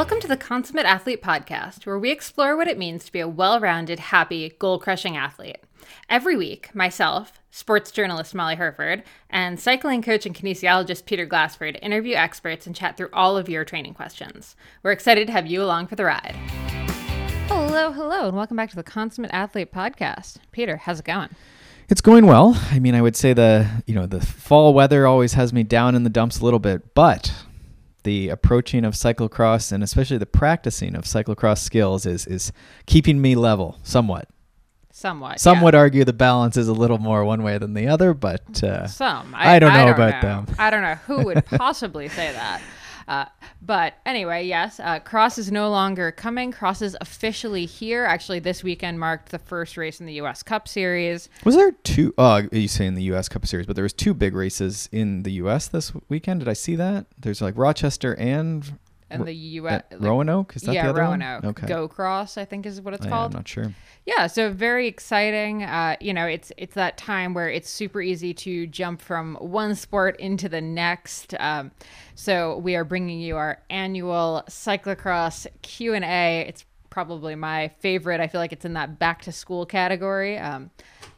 Welcome to the Consummate Athlete Podcast, where we explore what it means to be a well rounded, happy, goal crushing athlete. Every week, myself, sports journalist Molly Hurford, and cycling coach and kinesiologist Peter Glassford interview experts and chat through all of your training questions. We're excited to have you along for the ride. Hello, hello, and welcome back to the Consummate Athlete Podcast. Peter, how's it going? It's going well. I mean, I would say the you know the fall weather always has me down in the dumps a little bit, but the approaching of cyclocross and especially the practicing of cyclocross skills is is keeping me level somewhat. Somewhat. Some yeah. would argue the balance is a little more one way than the other, but uh, Some. I don't know about know. them. I don't know who would possibly say that. Uh, but anyway, yes, uh, Cross is no longer coming. Cross is officially here. Actually, this weekend marked the first race in the U.S. Cup Series. was there two? Oh, you say in the U.S. Cup Series, but there was two big races in the U.S. this weekend. Did I see that? There's like Rochester and And the U.S. uh, Roanoke. Is that yeah, the other Roanoke. one? Okay. Go Cross, I think is what it's Oh, called. I'm not sure. Yeah, so very exciting. Uh, you know, it's it's that time where it's super easy to jump from one sport into the next. Um, so we are bringing you our annual cyclocross Q and A. It's probably my favorite. I feel like it's in that back to school category. Um,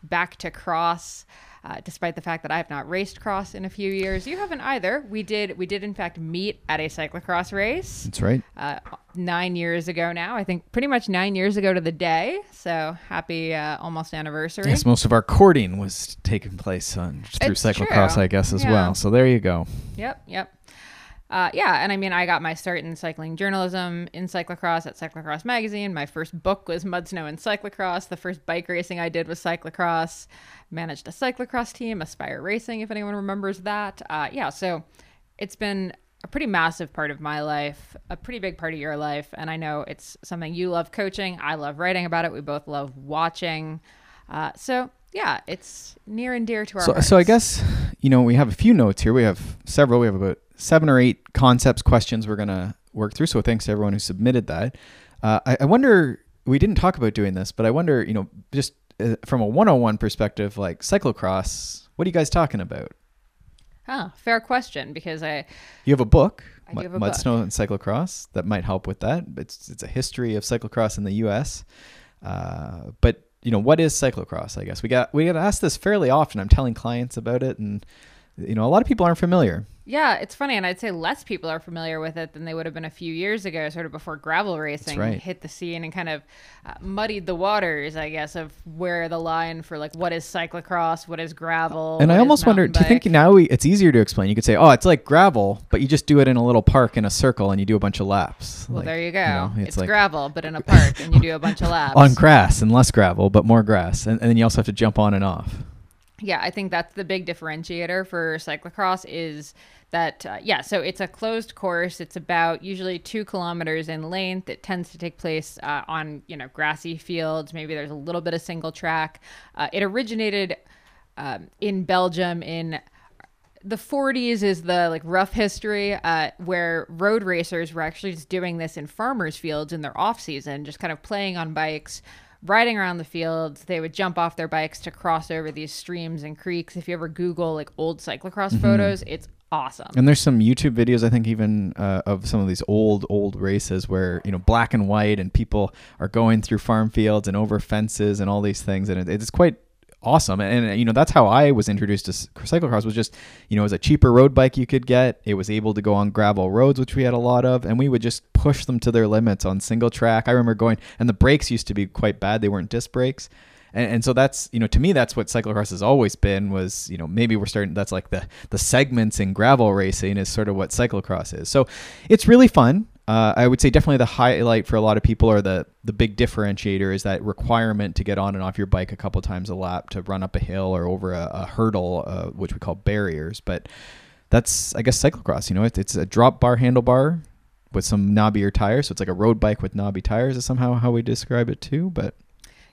back to cross. Uh, despite the fact that I have not raced cross in a few years, you haven't either. We did. We did in fact meet at a cyclocross race That's right. uh, nine years ago now. I think pretty much nine years ago to the day. So happy uh, almost anniversary. Yes, most of our courting was taking place on through It's cyclocross, true. I guess, as Yeah. well. So there you go. Yep, yep. Uh, yeah, and I mean, I got my start in cycling journalism in cyclocross at Cyclocross Magazine. My first book was Mud, Snow, and Cyclocross. The first bike racing I did was cyclocross. Managed a cyclocross team, Aspire Racing, if anyone remembers that. Uh, yeah, so it's been a pretty massive part of my life, a pretty big part of your life, and I know it's something you love coaching. I love writing about it. We both love watching. Uh, so yeah, it's near and dear to our So, hearts. so I guess you know we have a few notes here. We have several. We have about seven or eight concepts, questions we're gonna work through. So thanks to everyone who submitted that. Uh, I, I wonder. We didn't talk about doing this, but I wonder. You know, just uh, from a one-on-one perspective, like cyclocross. What are you guys talking about? Huh, fair question because I You have a book, I do Mud, have a Mud, book. Snow, and Cyclocross, that might help with that. It's it's a history of cyclocross in the U.S. Uh, but you know, what is cyclocross? I guess we got we get asked this fairly often. I'm telling clients about it, and you know, a lot of people aren't familiar. Yeah, it's funny, and I'd say less people are familiar with it than they would have been a few years ago, sort of before gravel racing right. hit the scene and kind of uh, muddied the waters, I guess, of where the line for like what is cyclocross, what is gravel. and I almost wonder. mountain Do you think now we, it's easier to explain? You could say, "Oh, it's like gravel, but you just do it in a little park in a circle, and you do a bunch of laps." Well, Like, there you go. know, it's like gravel, but in a park, and you do a bunch of laps. on grass and less gravel, but more grass, and, and then you also have to jump on and off. Yeah, I think that's the big differentiator for cyclocross is that, uh, yeah, so it's a closed course. It's about usually two kilometers in length. It tends to take place uh, on, you know, grassy fields. Maybe there's a little bit of single track. Uh, it originated um, in Belgium in the 40s is the like rough history uh, where road racers were actually just doing this in farmers fields in their off season just kind of playing on bikes riding around the fields they would jump off their bikes to cross over these streams and creeks. If you ever google like old cyclocross photos it's awesome. And there's some YouTube videos, I think, even uh, of some of these old, old races where you know black and white, and people are going through farm fields and over fences and all these things, and it, it's quite awesome. And, and, you know that's how I was introduced to cyclocross. Was just you know it was a cheaper road bike you could get. It was able to go on gravel roads, which we had a lot of, and we would just push them to their limits on single track. I remember going, and the brakes used to be quite bad. They weren't disc brakes and, and so that's you know to me that's what cyclocross has always been was you know maybe we're starting that's like the the segments in gravel racing is sort of what cyclocross is so it's really fun uh, I would say definitely the highlight for a lot of people or the the big differentiator is that requirement to get on and off your bike a couple times a lap to run up a hill or over a, a hurdle uh, which we call barriers but that's I guess cyclocross you know it, it's a drop bar handlebar with some knobbier tires so it's like a road bike with knobby tires is somehow how we describe it too but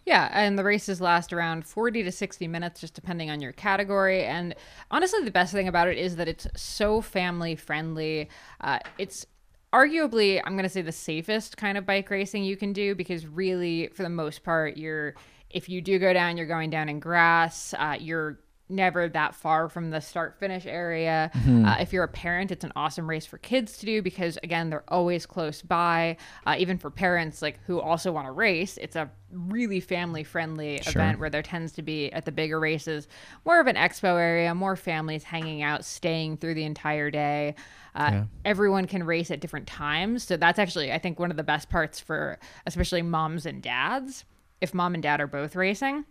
Yeah, and the races last around 40 to 60 minutes, just depending on your category. And honestly, the best thing about it is that it's so family friendly. Uh, it's arguably, I'm going to say, the safest kind of bike racing you can do because, really, for the most part, you're if you do go down, you're going down in grass. Uh, you're never that far from the start finish area. Mm-hmm. Uh, if you're a parent, it's an awesome race for kids to do because again, they're always close by. Uh, even for parents like who also want to race, it's a really family friendly event where there tends to be at the bigger races more of an expo area, more families hanging out, staying through the entire day. Uh, Yeah. Everyone can race at different times, so that's actually I think one of the best parts for especially moms and dads. If mom and dad are both racing,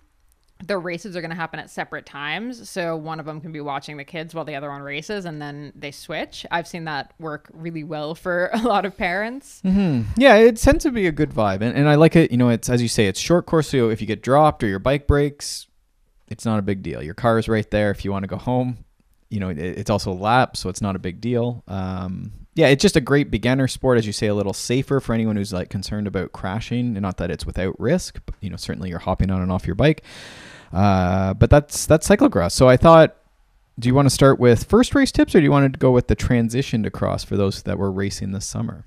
the races are going to happen at separate times. So one of them can be watching the kids while the other one races and then they switch. I've seen that work really well for a lot of parents. Mm-hmm. Yeah, it tends to be a good vibe, and, and I like it. You know, it's as you say, it's short course. So if you get dropped or your bike breaks, it's not a big deal. Your car is right there. If you want to go home, you know, it, it's also lap, so it's not a big deal. Um, yeah, it's just a great beginner sport, as you say, a little safer for anyone who's like concerned about crashing. And not that it's without risk, but you know, certainly you're hopping on and off your bike. Uh, but that's that's cyclocross. So I thought. Do you want to start with first race tips, or do you want to go with the transition to cross for those that were racing this summer?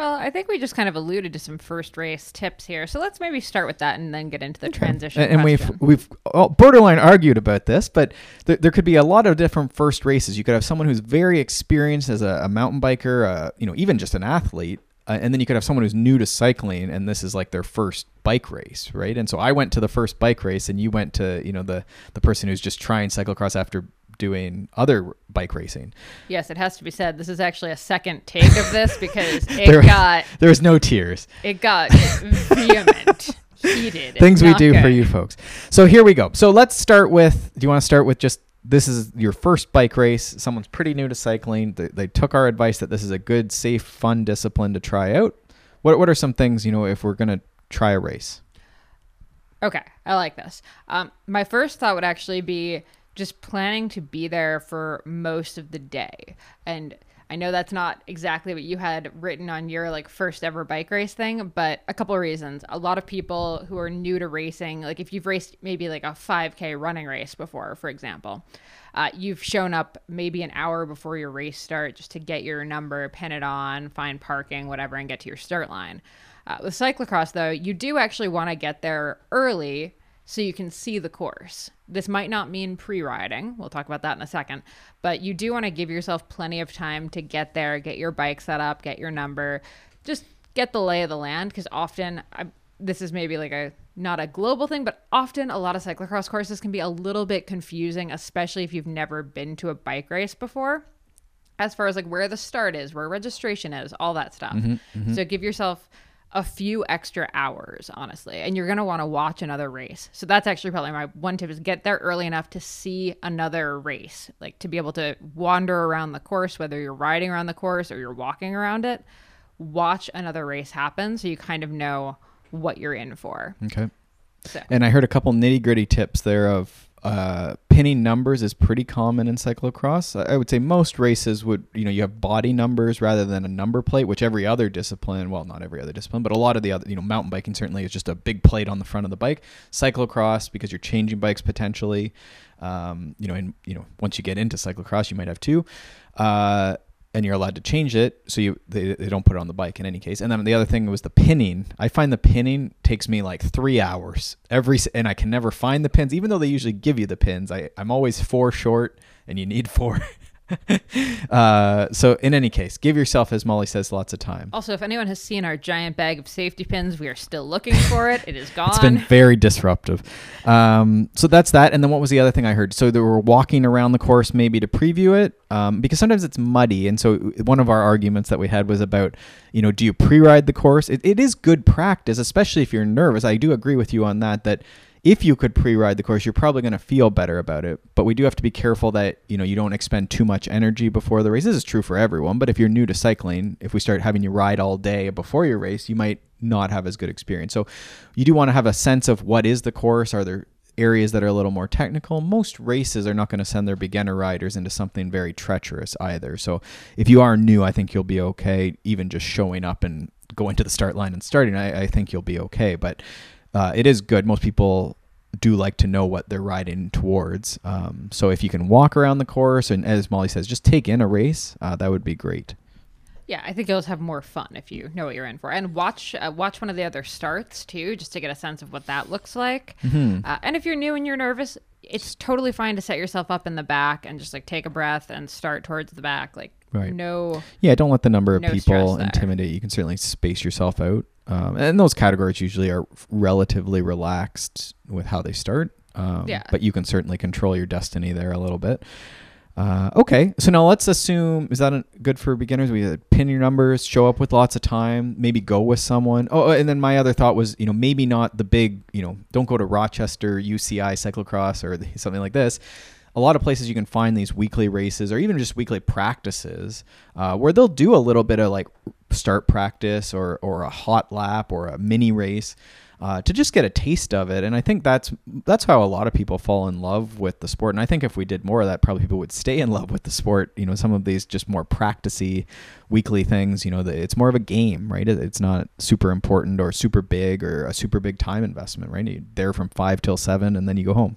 Well, I think we just kind of alluded to some first race tips here. So let's maybe start with that and then get into the transition. And, and we've we've borderline argued about this, but th- there could be a lot of different first races. You could have someone who's very experienced as a, a mountain biker, uh, you know, even just an athlete, uh, and then you could have someone who's new to cycling, and this is like their first bike race, right? And so I went to the first bike race, and you went to you know the the person who's just trying cyclocross after doing other bike racing. Yes, it has to be said. This is actually a second take of this because it There- got There was no tears. it got vehement, heated. Things we do for you folks. So here we go. So let's start with. Do you want to start with just this is your first bike race? Someone's pretty new to cycling. They, they took our advice that this is a good, safe, fun discipline to try out. What What are some things you know if we're gonna try a race? Okay, I like this. Um, my first thought would actually be just planning to be there for most of the day. And I know that's not exactly what you had written on your like first ever bike race thing, but a couple of reasons. A lot of people who are new to racing, like if you've raced maybe like a 5K running race before, for example, uh, you've shown up maybe an hour before your race start just to get your number, pin it on, find parking, whatever, and get to your start line. Uh, with cyclocross, though, you do actually want to get there early so you can see the course. This might not mean pre riding. We'll talk about that in a second. But you do want to give yourself plenty of time to get there, get your bike set up, get your number, just get the lay of the land. Because often, I, this is maybe like a not a global thing, but often a lot of cyclocross courses can be a little bit confusing, especially if you've never been to a bike race before as far as like where the start is, where registration is, all that stuff. Mm-hmm, mm-hmm. So give yourself a few extra hours, honestly, and you're gonna want to watch another race. So that's actually probably my one tip is get there early enough to see another race, like to be able to wander around the course, whether you're riding around the course or you're walking around it. Watch another race happen, so you kind of know what you're in for. Okay. So And I heard a couple nitty gritty tips there of uh, pinning numbers is pretty common in cyclocross. I would say most races would, you know, you have body numbers rather than a number plate, which every other discipline, well, not every other discipline, but a lot of the other, you know, mountain biking certainly is just a big plate on the front of the bike. Cyclocross, because you're changing bikes potentially, um, you know, and, you know, once you get into cyclocross, you might have two. Uh, and you're allowed to change it so you they, they don't put it on the bike in any case. And then the other thing was the pinning. I find the pinning takes me like three hours every and i can never find the pins. Even though they usually give you the pins I, i'm always four short and you need four uh, so in any case give yourself as molly says lots of time also, if anyone has seen our giant bag of safety pins, we are still looking for it. It is gone. It's been very disruptive. Um, so that's that. And then what was the other thing I heard? So they were walking around the course maybe to preview it um, because sometimes it's muddy. And so one of our arguments that we had was about, you know, do you pre-ride the course? It, it is good practice, especially if you're nervous. I do agree with you on that. That if you could pre-ride the course, you're probably going to feel better about it. But we do have to be careful that you know you don't expend too much energy before the race. This is true for everyone. But if you're new to cycling, if we start having you ride all day before your race, you might not have as good experience. So you do want to have a sense of what is the course. Are there areas that are a little more technical? Most races are not going to send their beginner riders into something very treacherous either. So if you are new, I think you'll be okay. Even just showing up and going to the start line and starting, I, I think you'll be okay. But uh, it is good. Most people do like to know what they're riding towards. Um, so if you can walk around the course and, as Molly says, just take in a race, uh, that would be great. Yeah, I think you'll have more fun if you know what you're in for, and watch uh, watch one of the other starts too, just to get a sense of what that looks like. Mm-hmm. Uh, and if you're new and you're nervous, it's totally fine to set yourself up in the back and just like take a breath and start towards the back. Like Right. no Yeah, don't let the number of No people intimidate. You can certainly space yourself out. Um, and those categories usually are relatively relaxed with how they start. Um, Yeah. But you can certainly control your destiny there a little bit. Uh, okay, so now let's assume is that a, good for beginners? We uh, pin your numbers, show up with lots of time, maybe go with someone. Oh, and then my other thought was, you know, maybe not the big, you know, don't go to Rochester UCI cyclocross or something like this. A lot of places you can find these weekly races or even just weekly practices uh, where they'll do a little bit of like start practice or or a hot lap or a mini race uh, to just get a taste of it. And I think that's that's how a lot of people fall in love with the sport. And I think if we did more of that, probably people would stay in love with the sport. You know, some of these just more practicey weekly things. You know, the, it's more of a game, right? It- It's not super important or super big or a super big time investment, right? You're there from five till seven, and then you go home.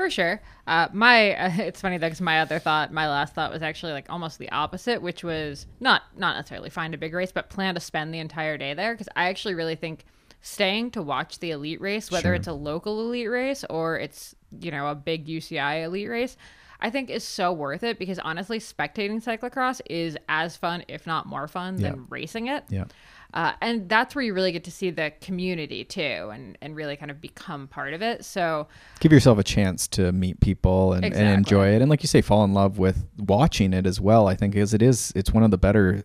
For sure. Uh, my uh, it's funny though because my other thought, my last thought was actually like almost the opposite, which was not not necessarily find a big race, but plan to spend the entire day there. Because I actually really think staying to watch the elite race, whether Sure. it's a local elite race or it's you know a big UCI elite race, I think is so worth it. Because honestly, spectating cyclocross is as fun, if not more fun, Yeah. than racing it. Yeah. Uh, and that's where you really get to see the community too and, and really kind of become part of it. So, give yourself a chance to meet people and, and enjoy it. And like you say fall in love with watching it as well i think because it is it's one of the better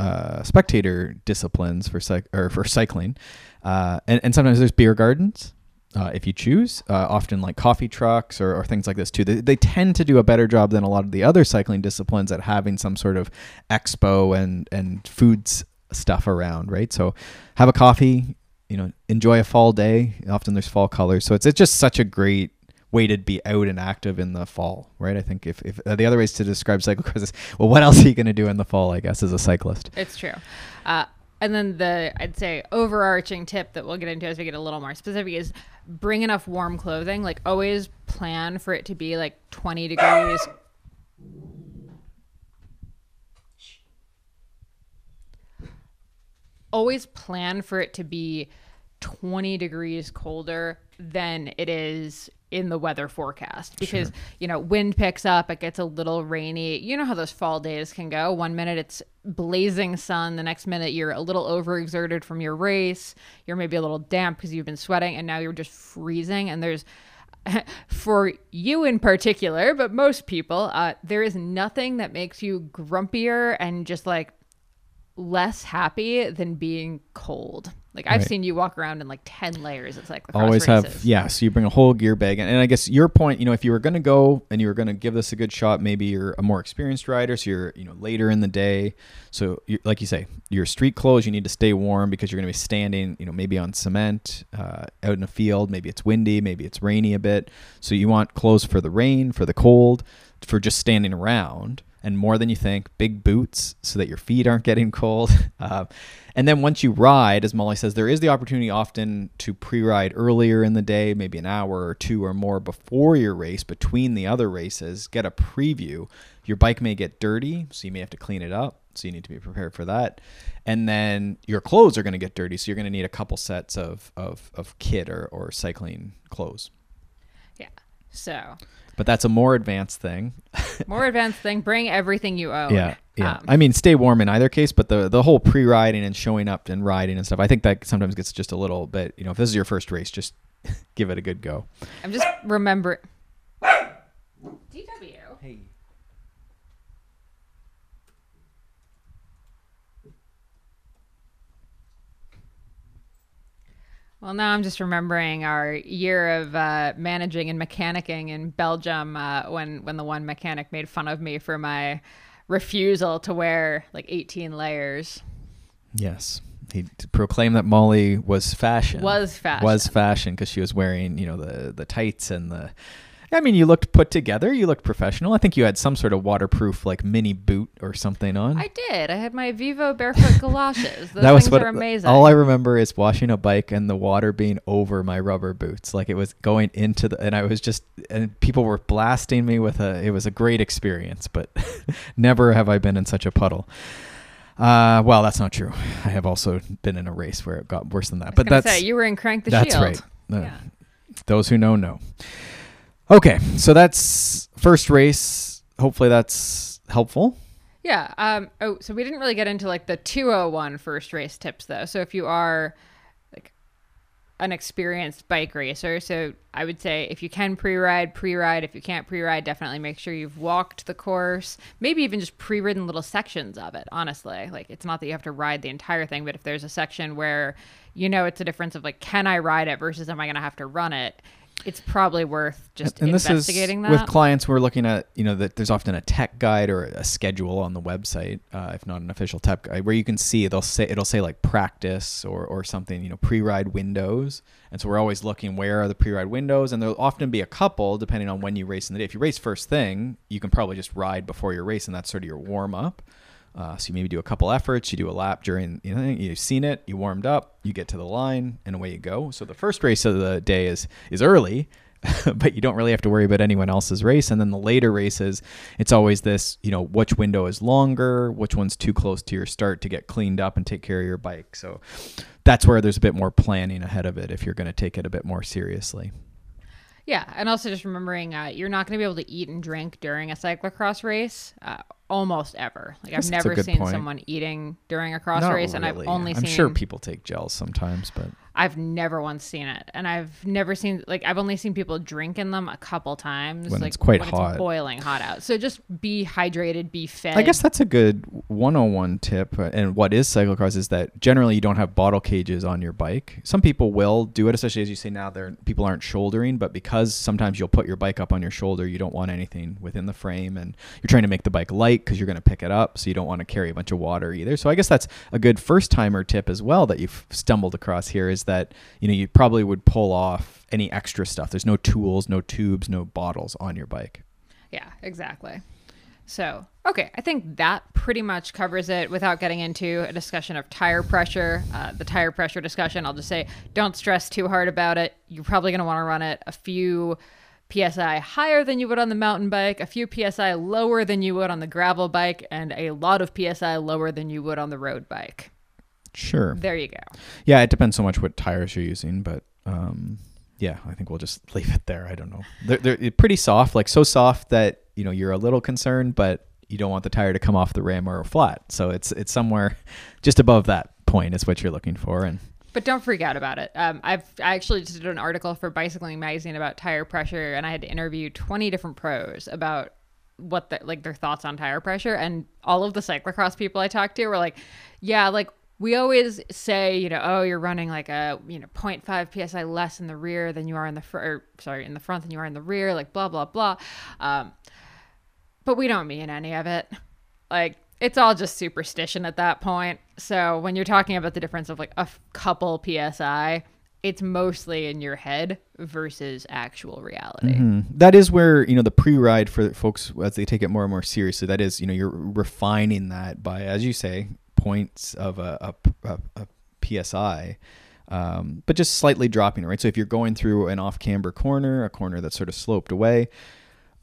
uh, spectator disciplines for cyc- or for cycling. Uh, and, and sometimes there's beer gardens uh, if you choose uh, often like coffee trucks or, or things like this too. They, they tend to do a better job than a lot of the other cycling disciplines at having some sort of expo and and foods stuff around right so have a coffee you know enjoy a fall day often there's fall colors so it's, it's just such a great way to be out and active in the fall right i think if, if uh, the other ways to describe cyclocross is well what else are you going to do in the fall i guess as a cyclist It's true. Uh, and then the I'd say overarching tip that we'll get into as we get a little more specific is bring enough warm clothing. Like always plan for it to be like 20 degrees. Always plan for it to be 20 degrees colder than it is in the weather forecast. Because you know wind picks up it gets a little rainy. You know how those fall days can go. One minute it's blazing sun the next minute you're a little overexerted from your race you're maybe a little damp because you've been sweating and now you're just freezing. And there's for you in particular but most people uh, there is nothing that makes you grumpier and just like less happy than being cold. Like I've Right. seen you walk around in like ten layers. It's like always have yeah so you bring a whole gear bag and, and i guess your point you know if you were going to go and you were going to give this a good shot maybe you're a more experienced rider so you're you know later in the day so you, like you say your street clothes you need to stay warm because you're going to be standing you know maybe on cement uh, out in a field maybe it's windy maybe it's rainy a bit so you want clothes for the rain for the cold for just standing around and more than you think. Big boots so that your feet aren't getting cold. Uh, and then once you ride as molly says there is the opportunity often to pre-ride earlier in the day maybe an hour or two or more before your race between the other races get a preview. Your bike may get dirty so you may have to clean it up so you need to be prepared for that. And then your clothes are going to get dirty so you're going to need a couple sets of, of, of kit or, or cycling clothes. So but that's a more advanced thing more advanced thing. Bring everything you own. Yeah, yeah. Um, I mean, stay warm in either case, but the the whole pre-riding and showing up and riding and stuff, I think that sometimes gets just a little bit. You know, if this is your first race, just give it a good go. I'm just remember. Well, now I'm just remembering our year of uh, managing and mechanicking in Belgium uh, when when the one mechanic made fun of me for my refusal to wear like 18 layers. Yes, he proclaimed that Molly was fashion. Was fashion. Was fashion because she was wearing, you know, the the tights and the. I mean, you looked put together. You looked professional. I think you had some sort of waterproof, like mini boot or something on. I did. I had my Vivo barefoot galoshes. Those that was things what are amazing. all I remember is washing a bike and the water being over my rubber boots, like it was going into the, and I was just, and people were blasting me with a. It was a great experience, but never have I been in such a puddle. Uh, well, that's not true. I have also been in a race where it got worse than that, but that's say, you were in Crank the that's Shield. right. Uh, Yeah. Those who know know. Okay, so that's first race. Hopefully that's helpful. Yeah. Um, oh, so we didn't really get into like the 201 first race tips though. So if you are like an experienced bike racer, so I would say if you can pre-ride, pre-ride. If you can't pre-ride, definitely make sure you've walked the course. Maybe even just pre-ridden little sections of it. Honestly, like it's not that you have to ride the entire thing, but if there's a section where you know it's a difference of like can I ride it versus am I going to have to run it, it's probably worth just and this is investigating that. with clients we're looking at you know that there's often a tech guide or a schedule on the website uh, if not an official tech guide where you can see they'll say it'll say like practice or, or something you know pre-ride windows. And so we're always looking where are the pre-ride windows? And there'll often be a couple depending on when you race in the day. If you race first thing you can probably just ride before your race and that's sort of your warm-up uh, so you maybe do a couple efforts, you do a lap during, you know, you've seen it, you warmed up, you get to the line, and away you go. So the first race of the day is is early, but you don't really have to worry about anyone else's race. And then the later races, it's always this, you know, which window is longer, which one's too close to your start to get cleaned up and take care of your bike. So that's where there's a bit more planning ahead of it if you're going to take it a bit more seriously. Yeah, and also just remembering uh, you're not going to be able to eat and drink during a cyclocross race. Uh, almost ever. Like I've never seen point. someone eating during a cross Not race, and I've only I'm seen. sure people take gels sometimes, but I've never once seen it, and I've never seen like I've only seen people drink in them a couple times. When like it's quite hot. it's boiling hot out. So just be hydrated, be fed. I guess that's a good 101 tip. uh, And what is cyclocross is that generally you don't have bottle cages on your bike. Some people will do it, especially as you say now, there people aren't shouldering, but because sometimes you'll put your bike up on your shoulder, you don't want anything within the frame, and you're trying to make the bike light because you're going to pick it up, so you don't want to carry a bunch of water either. So I guess that's a good first timer tip as well that you've stumbled across here is that you know you probably would pull off any extra stuff. There's no tools, no tubes, no bottles on your bike. Yeah, exactly. So, okay, I think that pretty much covers it without getting into a discussion of tire pressure. Uh, the tire pressure discussion, I'll just say don't stress too hard about it. You're probably going to want to run it a few psi higher than you would on the mountain bike, a few psi lower than you would on the gravel bike, and a lot of psi lower than you would on the road bike. Sure. There you go. Yeah, it depends so much what tires you're using, but um, yeah, I think we'll just leave it there. I don't know. They're, they're pretty soft, like so soft that you know you're a little concerned, but you don't want the tire to come off the rim or flat. So it's it's somewhere just above that point is what you're looking for, and But don't freak out about it. Um, I've I actually just did an article for Bicycling Magazine about tire pressure, and I had to interview 20 different pros about what the, like their thoughts on tire pressure, and all of the cyclocross people I talked to were like, "Yeah, like we always say, you know, oh, you're running like a you know 0.5 psi less in the rear than you are in the front, sorry, in the front than you are in the rear, like blah blah blah." Um, but we don't mean any of it. Like it's all just superstition at that point. So when you're talking about the difference of like a f- couple psi, it's mostly in your head versus actual reality. Mhm. That is where you know the pre-ride for folks as they take it more and more seriously. That is, you know, you're refining that by, as you say, points of a, a, a, a psi, um, but just slightly dropping it. Right. So if you're going through an off-camber corner, a corner that's sort of sloped away,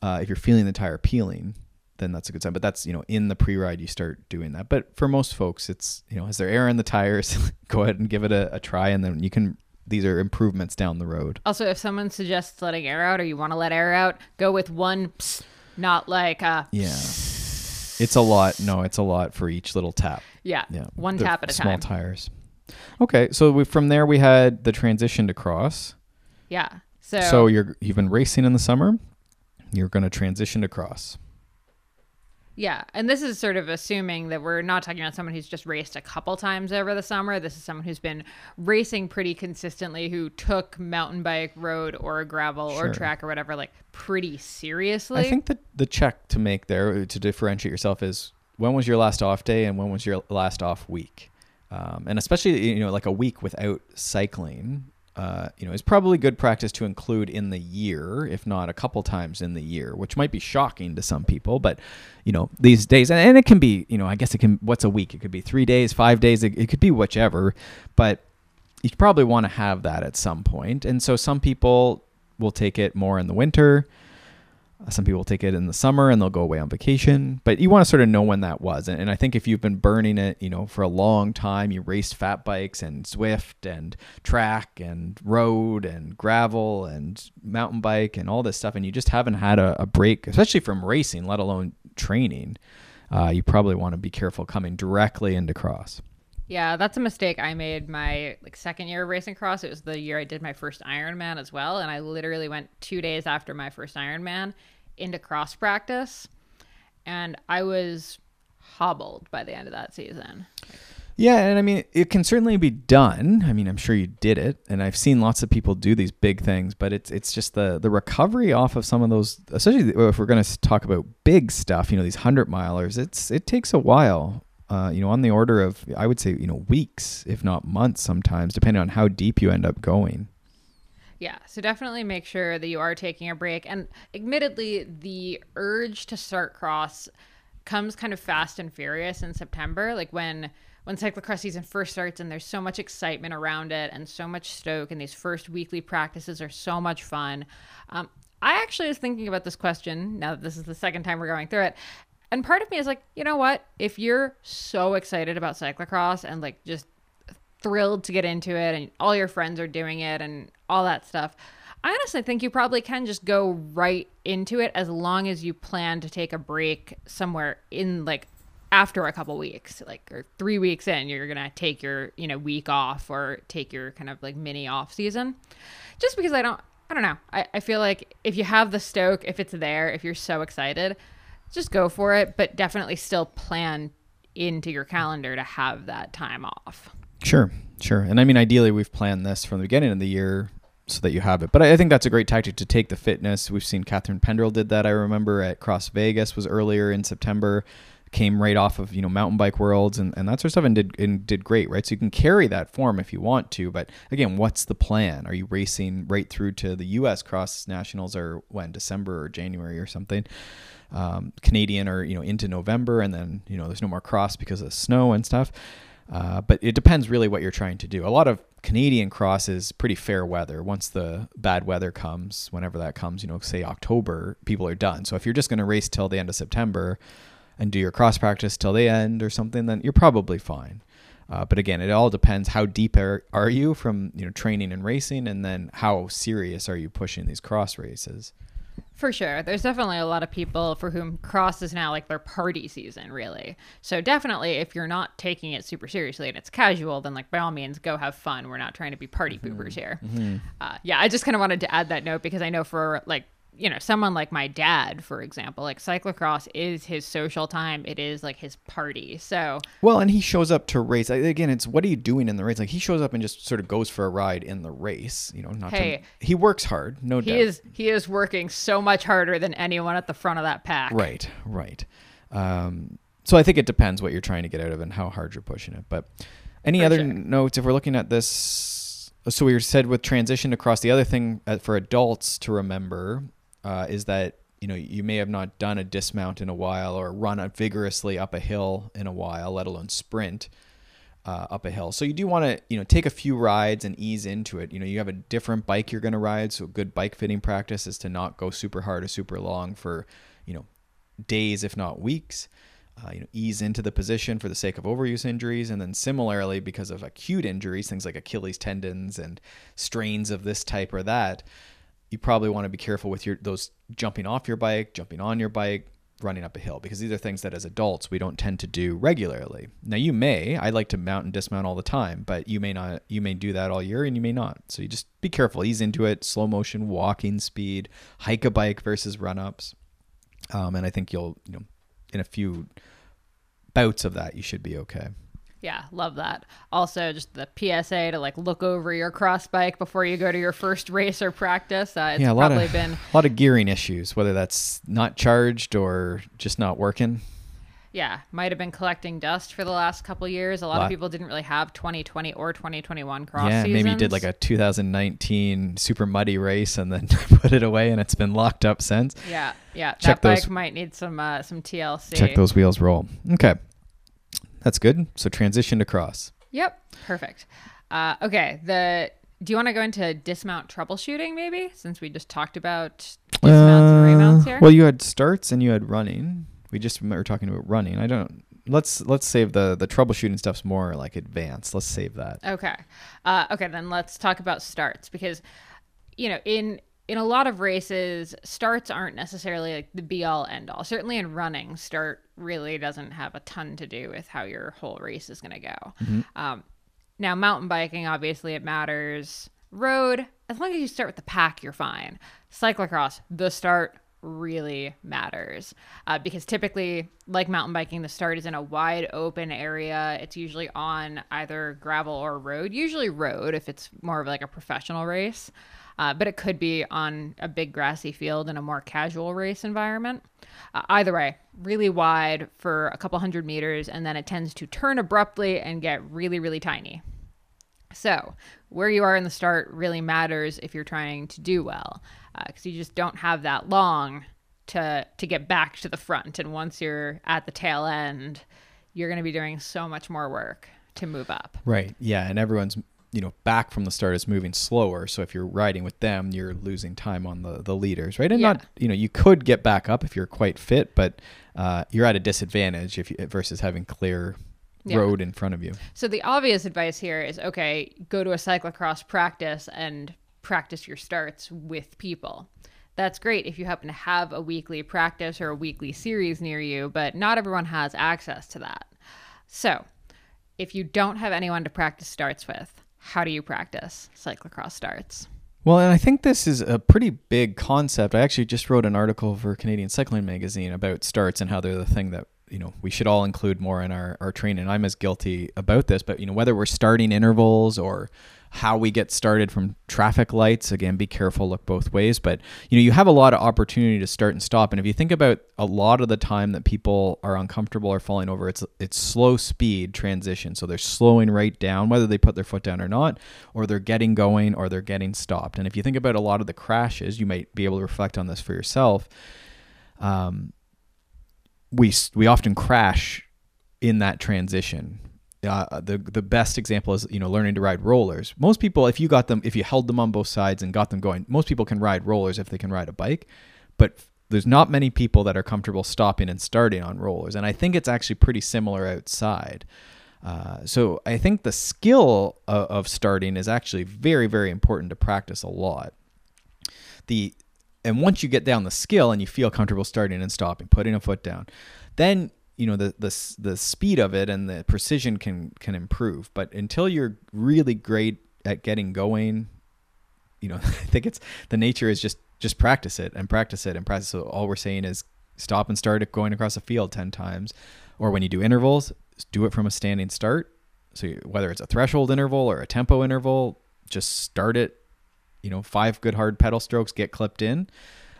uh, if you're feeling the tire peeling, then that's a good sign. But that's you know in the pre-ride you start doing that. But for most folks, it's you know, is there air in the tires? Go ahead and give it a, a try, and then you can. These are improvements down the road. Also, if someone suggests letting air out or you want to let air out, go with one, psst, not like uh Yeah. It's a lot. No, it's a lot for each little tap. Yeah, Yeah. one tap at a small time. tires. Okay, so we, from there we had the transition to cross. yeah. So, So you're you've been racing in the summer. You're going to transition to cross. Yeah, and this is sort of assuming that we're not talking about someone who's just raced a couple times over the summer. This is someone who's been racing pretty consistently, who took mountain bike, road, or gravel, Sure. or track, or whatever, like pretty seriously. I think that the check to make there to differentiate yourself is when was your last off day and when was your last off week, um, and especially you know like a week without cycling. Uh, you know, is probably good practice to include in the year, if not a couple times in the year, which might be shocking to some people. But you know, these days, and, and it can be, you know, I guess it can. What's a week? It could be three days, five days. It, it could be whichever. But you probably want to have that at some point. And so some people will take it more in the winter. Some people take it in the summer and they'll go away on vacation, but you want to sort of know when that was. And, and I think if you've been burning it, you know, for a long time, you raced fat bikes and Zwift and track and road and gravel and mountain bike and all this stuff, and you just haven't had a, a break, especially from racing, let alone training, uh, you probably want to be careful coming directly into cross. Yeah, that's a mistake I made my like second year of racing cross. It was the year I did my first Ironman as well, and I literally went 2 days after my first Ironman into cross practice and I was hobbled by the end of that season. Yeah, and I mean, it can certainly be done. I mean, I'm sure you did it, and I've seen lots of people do these big things, but it's it's just the the recovery off of some of those, especially if we're going to talk about big stuff, you know, these hundred milers. It's it takes a while uh, you know, on the order of, I would say, you know, weeks, if not months sometimes, depending on how deep you end up going. Yeah, so definitely make sure that you are taking a break. And admittedly, the urge to start cross comes kind of fast and furious in September, like when when cyclocross season first starts and there's so much excitement around it and so much stoke and these first weekly practices are so much fun. Um, I actually was thinking about this question now that this is the second time we're going through it and part of me is like, you know what? If you're so excited about cyclocross and like just thrilled to get into it and all your friends are doing it and all that stuff, I honestly think you probably can just go right into it as long as you plan to take a break somewhere in like after a couple weeks, like or three weeks in, you're gonna take your you know week off or take your kind of like mini off season. Just because I don't, I don't know. I, I feel like if you have the stoke, if it's there, if you're so excited, just go for it, but definitely still plan into your calendar to have that time off. Sure, sure. And I mean, ideally, we've planned this from the beginning of the year so that you have it. But I think that's a great tactic to take the fitness. We've seen Catharine Pendrel did that. I remember at Cross Vegas was earlier in September. Came right off of you know mountain bike worlds and, and that sort of stuff and did and did great right so you can carry that form if you want to but again what's the plan are you racing right through to the U.S. cross nationals or when December or January or something um, Canadian or you know into November, and then you know there's no more cross because of snow and stuff. Uh, but it depends really what you're trying to do. A lot of Canadian cross is pretty fair weather. Once the bad weather comes, whenever that comes, you know, say October, people are done. So if you're just going to race till the end of September and do your cross practice till the end or something, then you're probably fine. Uh, but again, it all depends how deep are, are you from you know training and racing, and then how serious are you pushing these cross races. For sure. There's definitely a lot of people for whom cross is now like their party season, really. So, definitely, if you're not taking it super seriously and it's casual, then, like, by all means, go have fun. We're not trying to be party mm-hmm. poopers here. Mm-hmm. Uh, yeah, I just kind of wanted to add that note because I know for like you know, someone like my dad, for example, like cyclocross is his social time. It is like his party. So well, and he shows up to race. Again, it's what are you doing in the race? Like he shows up and just sort of goes for a ride in the race. You know, not hey, to, he works hard, no he doubt. He is he is working so much harder than anyone at the front of that pack. Right, right. Um, so I think it depends what you're trying to get out of and how hard you're pushing it. But any for other sure. notes if we're looking at this? So we said with transition across. The other thing uh, for adults to remember uh, is that you know you may have not done a dismount in a while or run vigorously up a hill in a while, let alone sprint uh, up a hill. So you do want to you know take a few rides and ease into it. You know you have a different bike you're going to ride, so good bike fitting practice is to not go super hard or super long for you know days if not weeks. Uh, you know, ease into the position for the sake of overuse injuries, and then similarly because of acute injuries, things like Achilles tendons and strains of this type or that, you probably want to be careful with your those jumping off your bike, jumping on your bike, running up a hill because these are things that as adults we don't tend to do regularly. Now you may, I like to mount and dismount all the time, but you may not you may do that all year and you may not. So you just be careful, ease into it, slow motion, walking speed, hike a bike versus run ups. Um, and I think you'll, you know, in a few bouts of that you should be okay. Yeah, love that. Also, just the PSA to like look over your cross bike before you go to your first race or practice. Uh, it's yeah, a lot of, been a lot of gearing issues, whether that's not charged or just not working. Yeah, might have been collecting dust for the last couple years. A lot, lot, of people didn't really have 2020 or 2021 cross. Yeah, seasons. maybe you did like a 2019 super muddy race and then put it away, and it's been locked up since. Yeah, yeah. Check that those, bike might need some uh, some TLC. Check those wheels roll. Okay. That's good. So transition to cross. Yep. Perfect. Uh, okay. The do you want to go into dismount troubleshooting maybe since we just talked about dismounts and remounts here? Uh, Well, you had starts and you had running. We just were talking about running. I don't. Let's let's save the the troubleshooting stuff's more like advanced. Let's save that. Okay. Uh, okay, then let's talk about starts because, you know, in in a lot of races, starts aren't necessarily like the be all end all. Certainly in running, start really doesn't have a ton to do with how your whole race is going to go. Um, now, mountain biking, obviously, it matters. Road, as long as you start with the pack, you're fine. Cyclocross, the start really matters uh, because typically, like mountain biking, the start is in a wide open area. It's usually on either gravel or road, usually road if it's more of like a professional race. Uh, but it could be on a big grassy field in a more casual race environment. Uh, either way, really wide for a couple hundred meters, and then it tends to turn abruptly and get really, really tiny. So, where you are in the start really matters if you're trying to do well, because you just don't have that long to to get back to the front. And once you're at the tail end, you're going to be doing so much more work to move up. Right. Yeah, and everyone's you know back from the start is moving slower. So if you're riding with them, you're losing time on the the leaders, right? And Yeah. not you know you could get back up if you're quite fit, but uh, you're at a disadvantage if you, versus having clear Yeah. road in front of you. So the obvious advice here is okay, go to a cyclocross practice and practice your starts with people. That's great if you happen to have a weekly practice or a weekly series near you, but not everyone has access to that. So, if you don't have anyone to practice starts with, how do you practice cyclocross starts? Well, and I think this is a pretty big concept. I actually just wrote an article for Canadian Cycling Magazine about starts and how they're the thing that you know we should all include more in our, our training. I'm as guilty about this, but you know whether we're starting intervals or how we get started from traffic lights. Again, be careful, look both ways. But you know you have a lot of opportunity to start and stop. And if you think about a lot of the time that people are uncomfortable or falling over, it's it's slow speed transition. So they're slowing right down, whether they put their foot down or not, or they're getting going or they're getting stopped. And if you think about a lot of the crashes, you might be able to reflect on this for yourself. Um, we we often crash in that transition. Uh, the the best example is you know learning to ride rollers. Most people, if you got them, if you held them on both sides and got them going, most people can ride rollers if they can ride a bike, but there's not many people that are comfortable stopping and starting on rollers. And I think it's actually pretty similar outside. Uh, so I think the skill of, of starting is actually very very important to practice a lot. The and once you get down the skill and you feel comfortable starting and stopping, putting a foot down, then you know the the the speed of it and the precision can can improve. But until you're really great at getting going, you know, I think it's the nature is just just practice it and practice it and practice. So all we're saying is stop and start going across a field ten times, or when you do intervals, do it from a standing start. So you- whether it's a threshold interval or a tempo interval, just start it. You know, five good hard pedal strokes, get clipped in.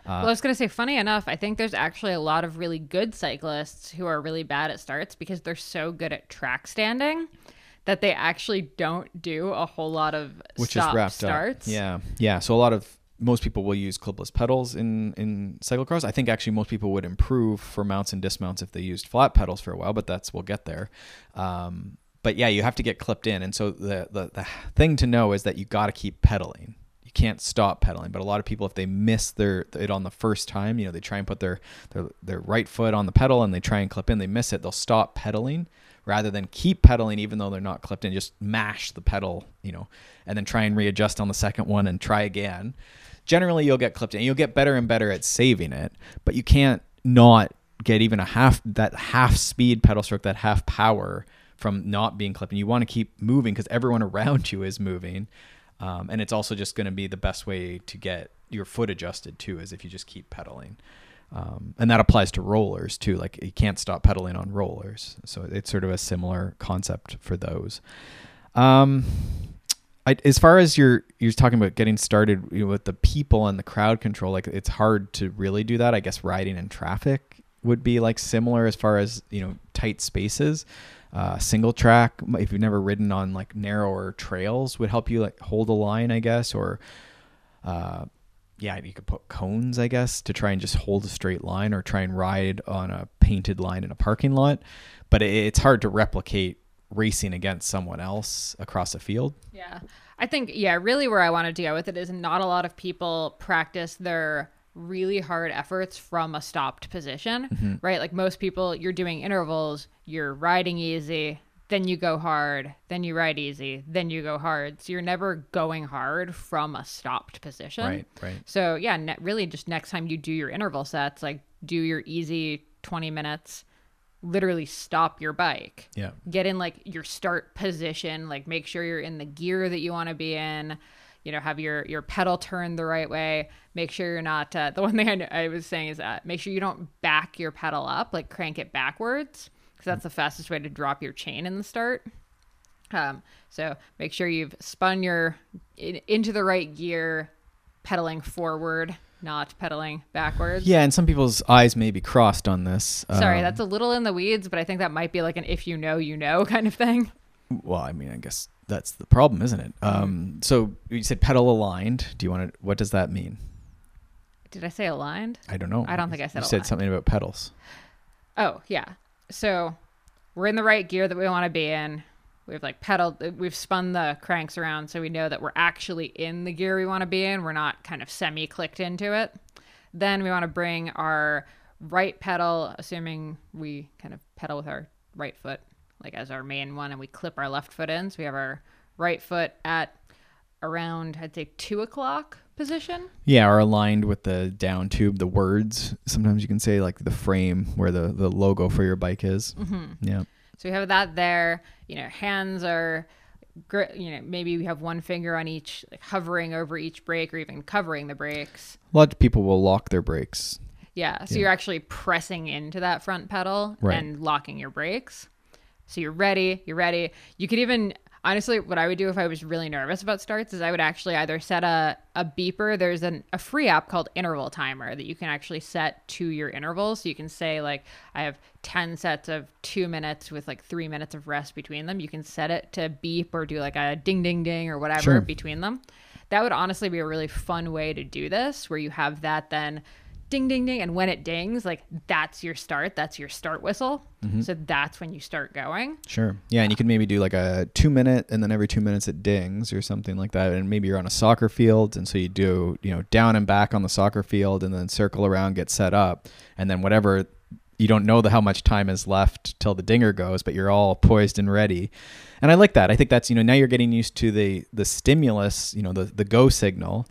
Uh, well, I was going to say, funny enough, I think there's actually a lot of really good cyclists who are really bad at starts because they're so good at track standing that they actually don't do a whole lot of which stop is wrapped starts. up. Yeah, yeah. So a lot of most people will use clipless pedals in in cyclocross. I think actually most people would improve for mounts and dismounts if they used flat pedals for a while, but that's we'll get there. Um, but yeah, you have to get clipped in, and so the the, the thing to know is that you got to keep pedaling. You can't stop pedaling. But a lot of people, if they miss their it on the first time, you know, they try and put their their their right foot on the pedal and they try and clip in, they miss it, they'll stop pedaling rather than keep pedaling even though they're not clipped in just mash the pedal you know and then try and readjust on the second one and try again. Generally you'll get clipped in. You'll get better and better at saving it but you can't not get even a half that half speed pedal stroke that half power from not being clipped and you want to keep moving because everyone around you is moving um, and it's also just going to be the best way to get your foot adjusted too is if you just keep pedaling um, and that applies to rollers too. Like you can't stop pedaling on rollers, so it's sort of a similar concept for those. Um, I, as far as you're you're talking about getting started you know, with the people and the crowd control, like it's hard to really do that. I guess riding in traffic would be like similar as far as you know tight spaces. Uh, single track, if you've never ridden on like narrower trails, would help you like hold a line, I guess, or uh, yeah, you could put cones, I guess, to try and just hold a straight line or try and ride on a painted line in a parking lot. But it, it's hard to replicate racing against someone else across a field. Yeah. I think, yeah, really where I wanted to go with it is not a lot of people practice their really hard efforts from a stopped position, Mm-hmm. right? Like most people, you're doing intervals, you're riding easy, then you go hard, then you ride easy, then you go hard. So you're never going hard from a stopped position. Right, right. So yeah, ne- really just next time you do your interval sets, like do your easy 20 minutes, literally stop your bike. Yeah. Get in like your start position, like make sure you're in the gear that you want to be in. You know, have your your pedal turned the right way. Make sure you're not. Uh, the one thing I, kn- I was saying is that make sure you don't back your pedal up, like crank it backwards, because that's the fastest way to drop your chain in the start. Um, so make sure you've spun your in, into the right gear, pedaling forward, not pedaling backwards. Yeah, and some people's eyes may be crossed on this. Sorry, Um, that's a little in the weeds, but I think that might be like an if you know, you know kind of thing. Well, I mean, I guess that's the problem, isn't it? Mm-hmm. Um, so you said pedal aligned. Do you want to? What does that mean? Did I say aligned? I don't know. I don't think I said You said something about pedals. Oh, yeah. So we're in the right gear that we want to be in. We've like pedaled, we've spun the cranks around so we know that we're actually in the gear we want to be in. We're not kind of semi clicked into it. Then we want to bring our right pedal, assuming we kind of pedal with our right foot, like as our main one, and we clip our left foot in. So we have our right foot at around, I'd say, two o'clock position. Yeah, or aligned with the down tube, the words. Sometimes you can say like the frame where the the logo for your bike is. Mm-hmm. Yeah. So we have that there. You know, hands are, you know, maybe we have one finger on each, like hovering over each brake or even covering the brakes. A lot of people will lock their brakes. Yeah. So you're actually pressing into that front pedal Right. and locking your brakes. So you're ready. You're ready. You could even, honestly, what I would do if I was really nervous about starts is I would actually either set a, a beeper. There's an, a free app called Interval Timer that you can actually set to your intervals. So you can say, like, I have 10 sets of two minutes with like three minutes of rest between them. You can set it to beep or do like a ding, ding, ding or whatever Sure. between them. That would honestly be a really fun way to do this where you have that then ding ding ding and when it dings like that's your start that's your start whistle Mm-hmm. so that's when you start going Sure. Yeah, and you could maybe do like a two minute, and then every two minutes it dings or something like that. And maybe you're on a soccer field, and so you do you know down and back on the soccer field, and then circle around, get set up, and then whatever. You don't know the, how much time is left till the dinger goes, but you're all poised and ready. And I like that. I think that's you know now you're getting used to the the stimulus, you know the the go signal.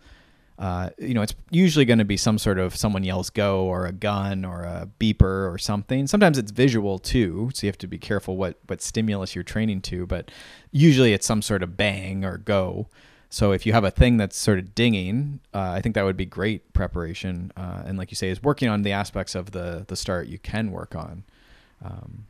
Uh, you know, it's usually going to be some sort of someone yells go or a gun or a beeper or something. Sometimes it's visual too, so you have to be careful what what stimulus you're training to. But usually it's some sort of bang or go. So if you have a thing that's sort of dinging, uh, I think that would be great preparation. Uh, and like you say, is working on the aspects of the the start you can work on. Um,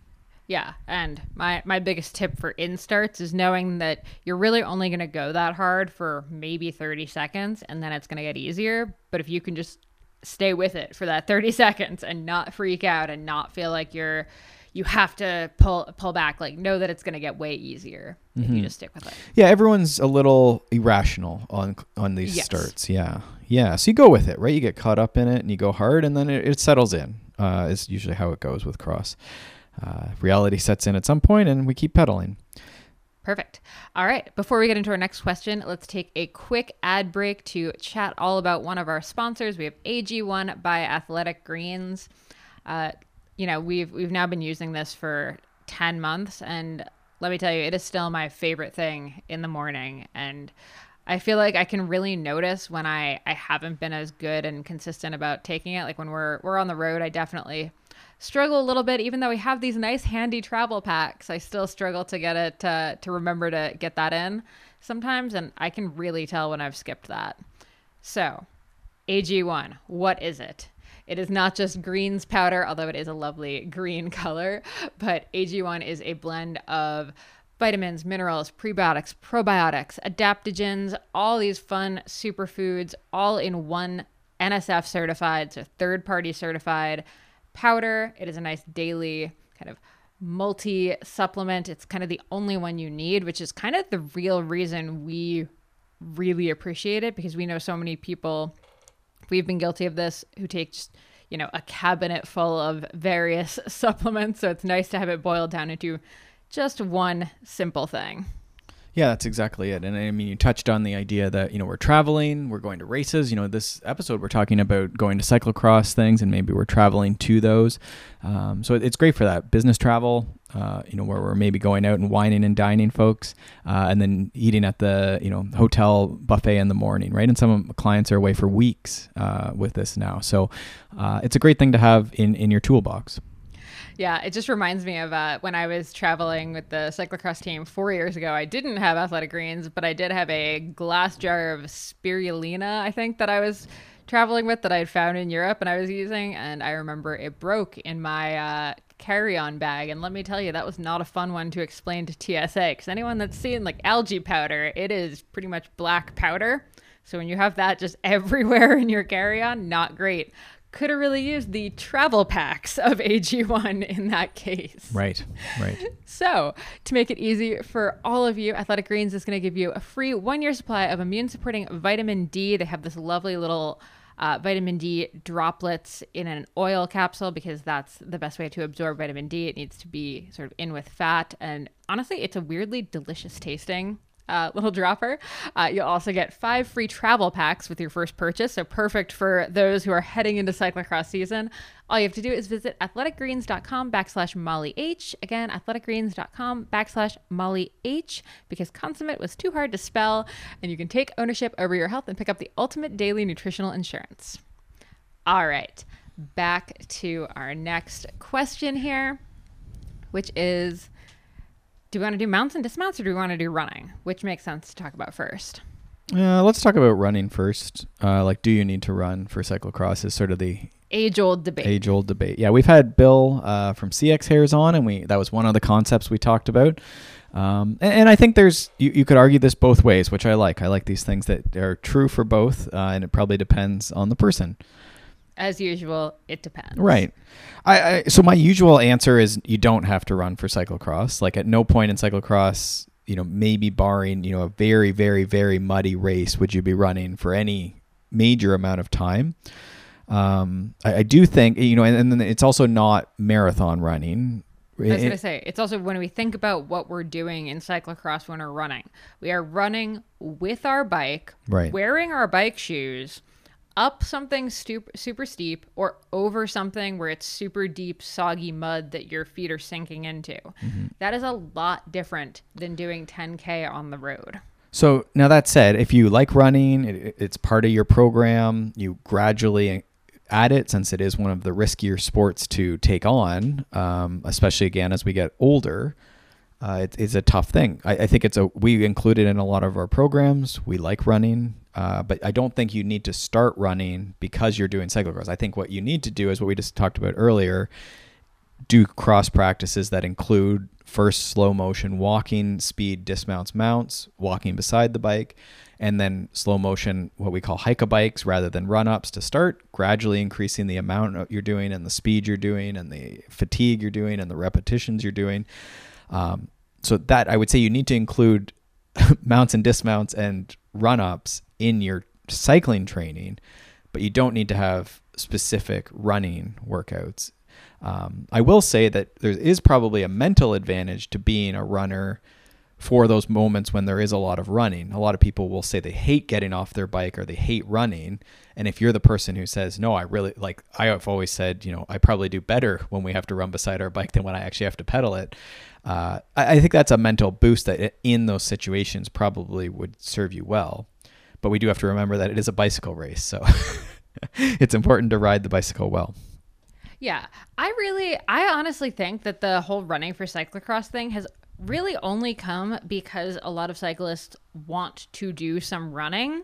yeah and my my biggest tip for in starts is knowing that you're really only going to go that hard for maybe 30 seconds and then it's going to get easier but if you can just stay with it for that 30 seconds and not freak out and not feel like you're you have to pull pull back like know that it's going to get way easier if you just stick with it Yeah, everyone's a little irrational on on these Yes. starts. Yeah, yeah. So you go with it, right? You get caught up in it and you go hard, and then it, it settles in. Uh, is usually how it goes with cross. Uh, reality sets in at some point, and we keep pedaling. Perfect. All right. Before we get into our next question, let's take a quick ad break to chat all about one of our sponsors. We have AG1 by Athletic Greens. Uh, you know, we've we've now been using this for 10 months and let me tell you, it is still my favorite thing in the morning and I feel like I can really notice when I, I haven't been as good and consistent about taking it. Like when we're we're on the road, I definitely struggle a little bit. Even though we have these nice handy travel packs, I still struggle to get it to to remember to get that in sometimes, and I can really tell when I've skipped that. So, AG1, what is it? It is not just greens powder, although it is a lovely green color, but AG1 is a blend of vitamins, minerals, prebiotics, probiotics, adaptogens, all these fun superfoods, all in one NSF certified, so third party certified powder. It is a nice daily kind of multi supplement. It's kind of the only one you need, which is kind of the real reason we really appreciate it because we know so many people we've been guilty of this who take just you know a cabinet full of various supplements so it's nice to have it boiled down into just one simple thing Yeah, that's exactly it. And I mean, you touched on the idea that, you know, we're traveling, we're going to races. You know, this episode, we're talking about going to cyclocross things and maybe we're traveling to those. Um, so it's great for that business travel, uh, you know, where we're maybe going out and wining and dining folks uh, and then eating at the, you know, hotel buffet in the morning, right? And some of my clients are away for weeks uh, with this now. So uh, it's a great thing to have in, in your toolbox. Yeah, it just reminds me of uh, when I was traveling with the cyclocross team four years ago. I didn't have athletic greens, but I did have a glass jar of spirulina, I think, that I was traveling with that I had found in Europe and I was using. And I remember it broke in my uh, carry on bag. And let me tell you, that was not a fun one to explain to TSA because anyone that's seen like algae powder, it is pretty much black powder. So when you have that just everywhere in your carry on, not great could have really used the travel packs of AG1 in that case. Right, right. So, to make it easy for all of you, Athletic Greens is going to give you a free one year supply of immune supporting vitamin D. They have this lovely little uh, vitamin D droplets in an oil capsule because that's the best way to absorb vitamin D. It needs to be sort of in with fat. And honestly, it's a weirdly delicious tasting uh, little dropper. Uh, you'll also get five free travel packs with your first purchase, so perfect for those who are heading into cyclocross season. All you have to do is visit athleticgreens.com backslash Molly H. Again, athleticgreens.com backslash Molly H because consummate was too hard to spell, and you can take ownership over your health and pick up the ultimate daily nutritional insurance. All right, back to our next question here, which is do we want to do mounts and dismounts or do we want to do running? Which makes sense to talk about first? Uh, let's talk about running first. Uh, like, do you need to run for cyclocross? Is sort of the age old debate. Age old debate. Yeah, we've had Bill uh, from CX Hairs on, and we that was one of the concepts we talked about. Um, and, and, I think there's you, you could argue this both ways, which I like. I like these things that are true for both, uh, and it probably depends on the person as usual, it depends. Right. I, I, so my usual answer is you don't have to run for cyclocross. Like at no point in cyclocross, you know, maybe barring you know a very very very muddy race, would you be running for any major amount of time. Um, I, I do think you know, and, and then it's also not marathon running. I was gonna say it's also when we think about what we're doing in cyclocross when we're running, we are running with our bike, right. wearing our bike shoes, up something super, super steep or over something where it's super deep, soggy mud that your feet are sinking into. Mm-hmm. That is a lot different than doing 10K on the road. So, now that said, if you like running, it, it's part of your program, you gradually add it since it is one of the riskier sports to take on, um, especially again as we get older. Uh, it, it's a tough thing. I, I think it's a we include it in a lot of our programs. We like running. Uh, but I don't think you need to start running because you're doing cyclocross. I think what you need to do is what we just talked about earlier do cross practices that include first slow motion walking, speed, dismounts, mounts, walking beside the bike, and then slow motion, what we call hike a bikes rather than run ups to start, gradually increasing the amount you're doing and the speed you're doing and the fatigue you're doing and the repetitions you're doing. Um, so that I would say you need to include mounts and dismounts and run ups in your cycling training, but you don't need to have specific running workouts. Um, I will say that there is probably a mental advantage to being a runner for those moments when there is a lot of running. A lot of people will say they hate getting off their bike or they hate running. And if you're the person who says, no, I really like, I have always said, you know, I probably do better when we have to run beside our bike than when I actually have to pedal it. Uh, I, I think that's a mental boost that in those situations probably would serve you well. But we do have to remember that it is a bicycle race. So it's important to ride the bicycle well. Yeah. I really, I honestly think that the whole running for cyclocross thing has really only come because a lot of cyclists want to do some running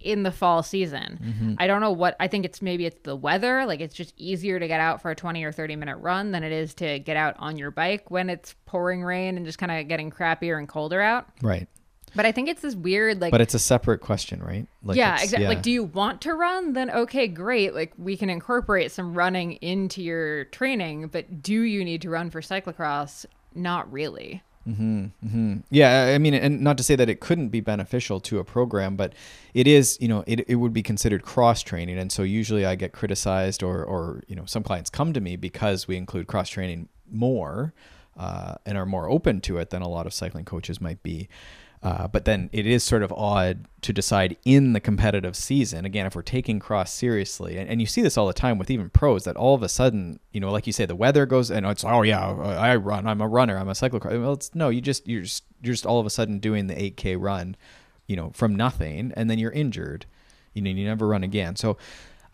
in the fall season. Mm-hmm. I don't know what I think it's maybe it's the weather, like it's just easier to get out for a 20 or 30 minute run than it is to get out on your bike when it's pouring rain and just kind of getting crappier and colder out. Right. But I think it's this weird like But it's a separate question, right? Like yeah, exactly. Yeah. Like do you want to run? Then okay, great. Like we can incorporate some running into your training, but do you need to run for cyclocross? Not really. Mm-hmm, mm-hmm. Yeah, I mean, and not to say that it couldn't be beneficial to a program, but it is, you know, it, it would be considered cross training. And so usually I get criticized or, or, you know, some clients come to me because we include cross training more uh, and are more open to it than a lot of cycling coaches might be. Uh, but then it is sort of odd to decide in the competitive season, again, if we're taking cross seriously, and, and you see this all the time with even pros, that all of a sudden, you know, like you say, the weather goes and it's, oh yeah, I run, I'm a runner, I'm a cyclocross. Well, it's no, you just, you're just, you're just all of a sudden doing the 8K run, you know, from nothing, and then you're injured, you know, you never run again. So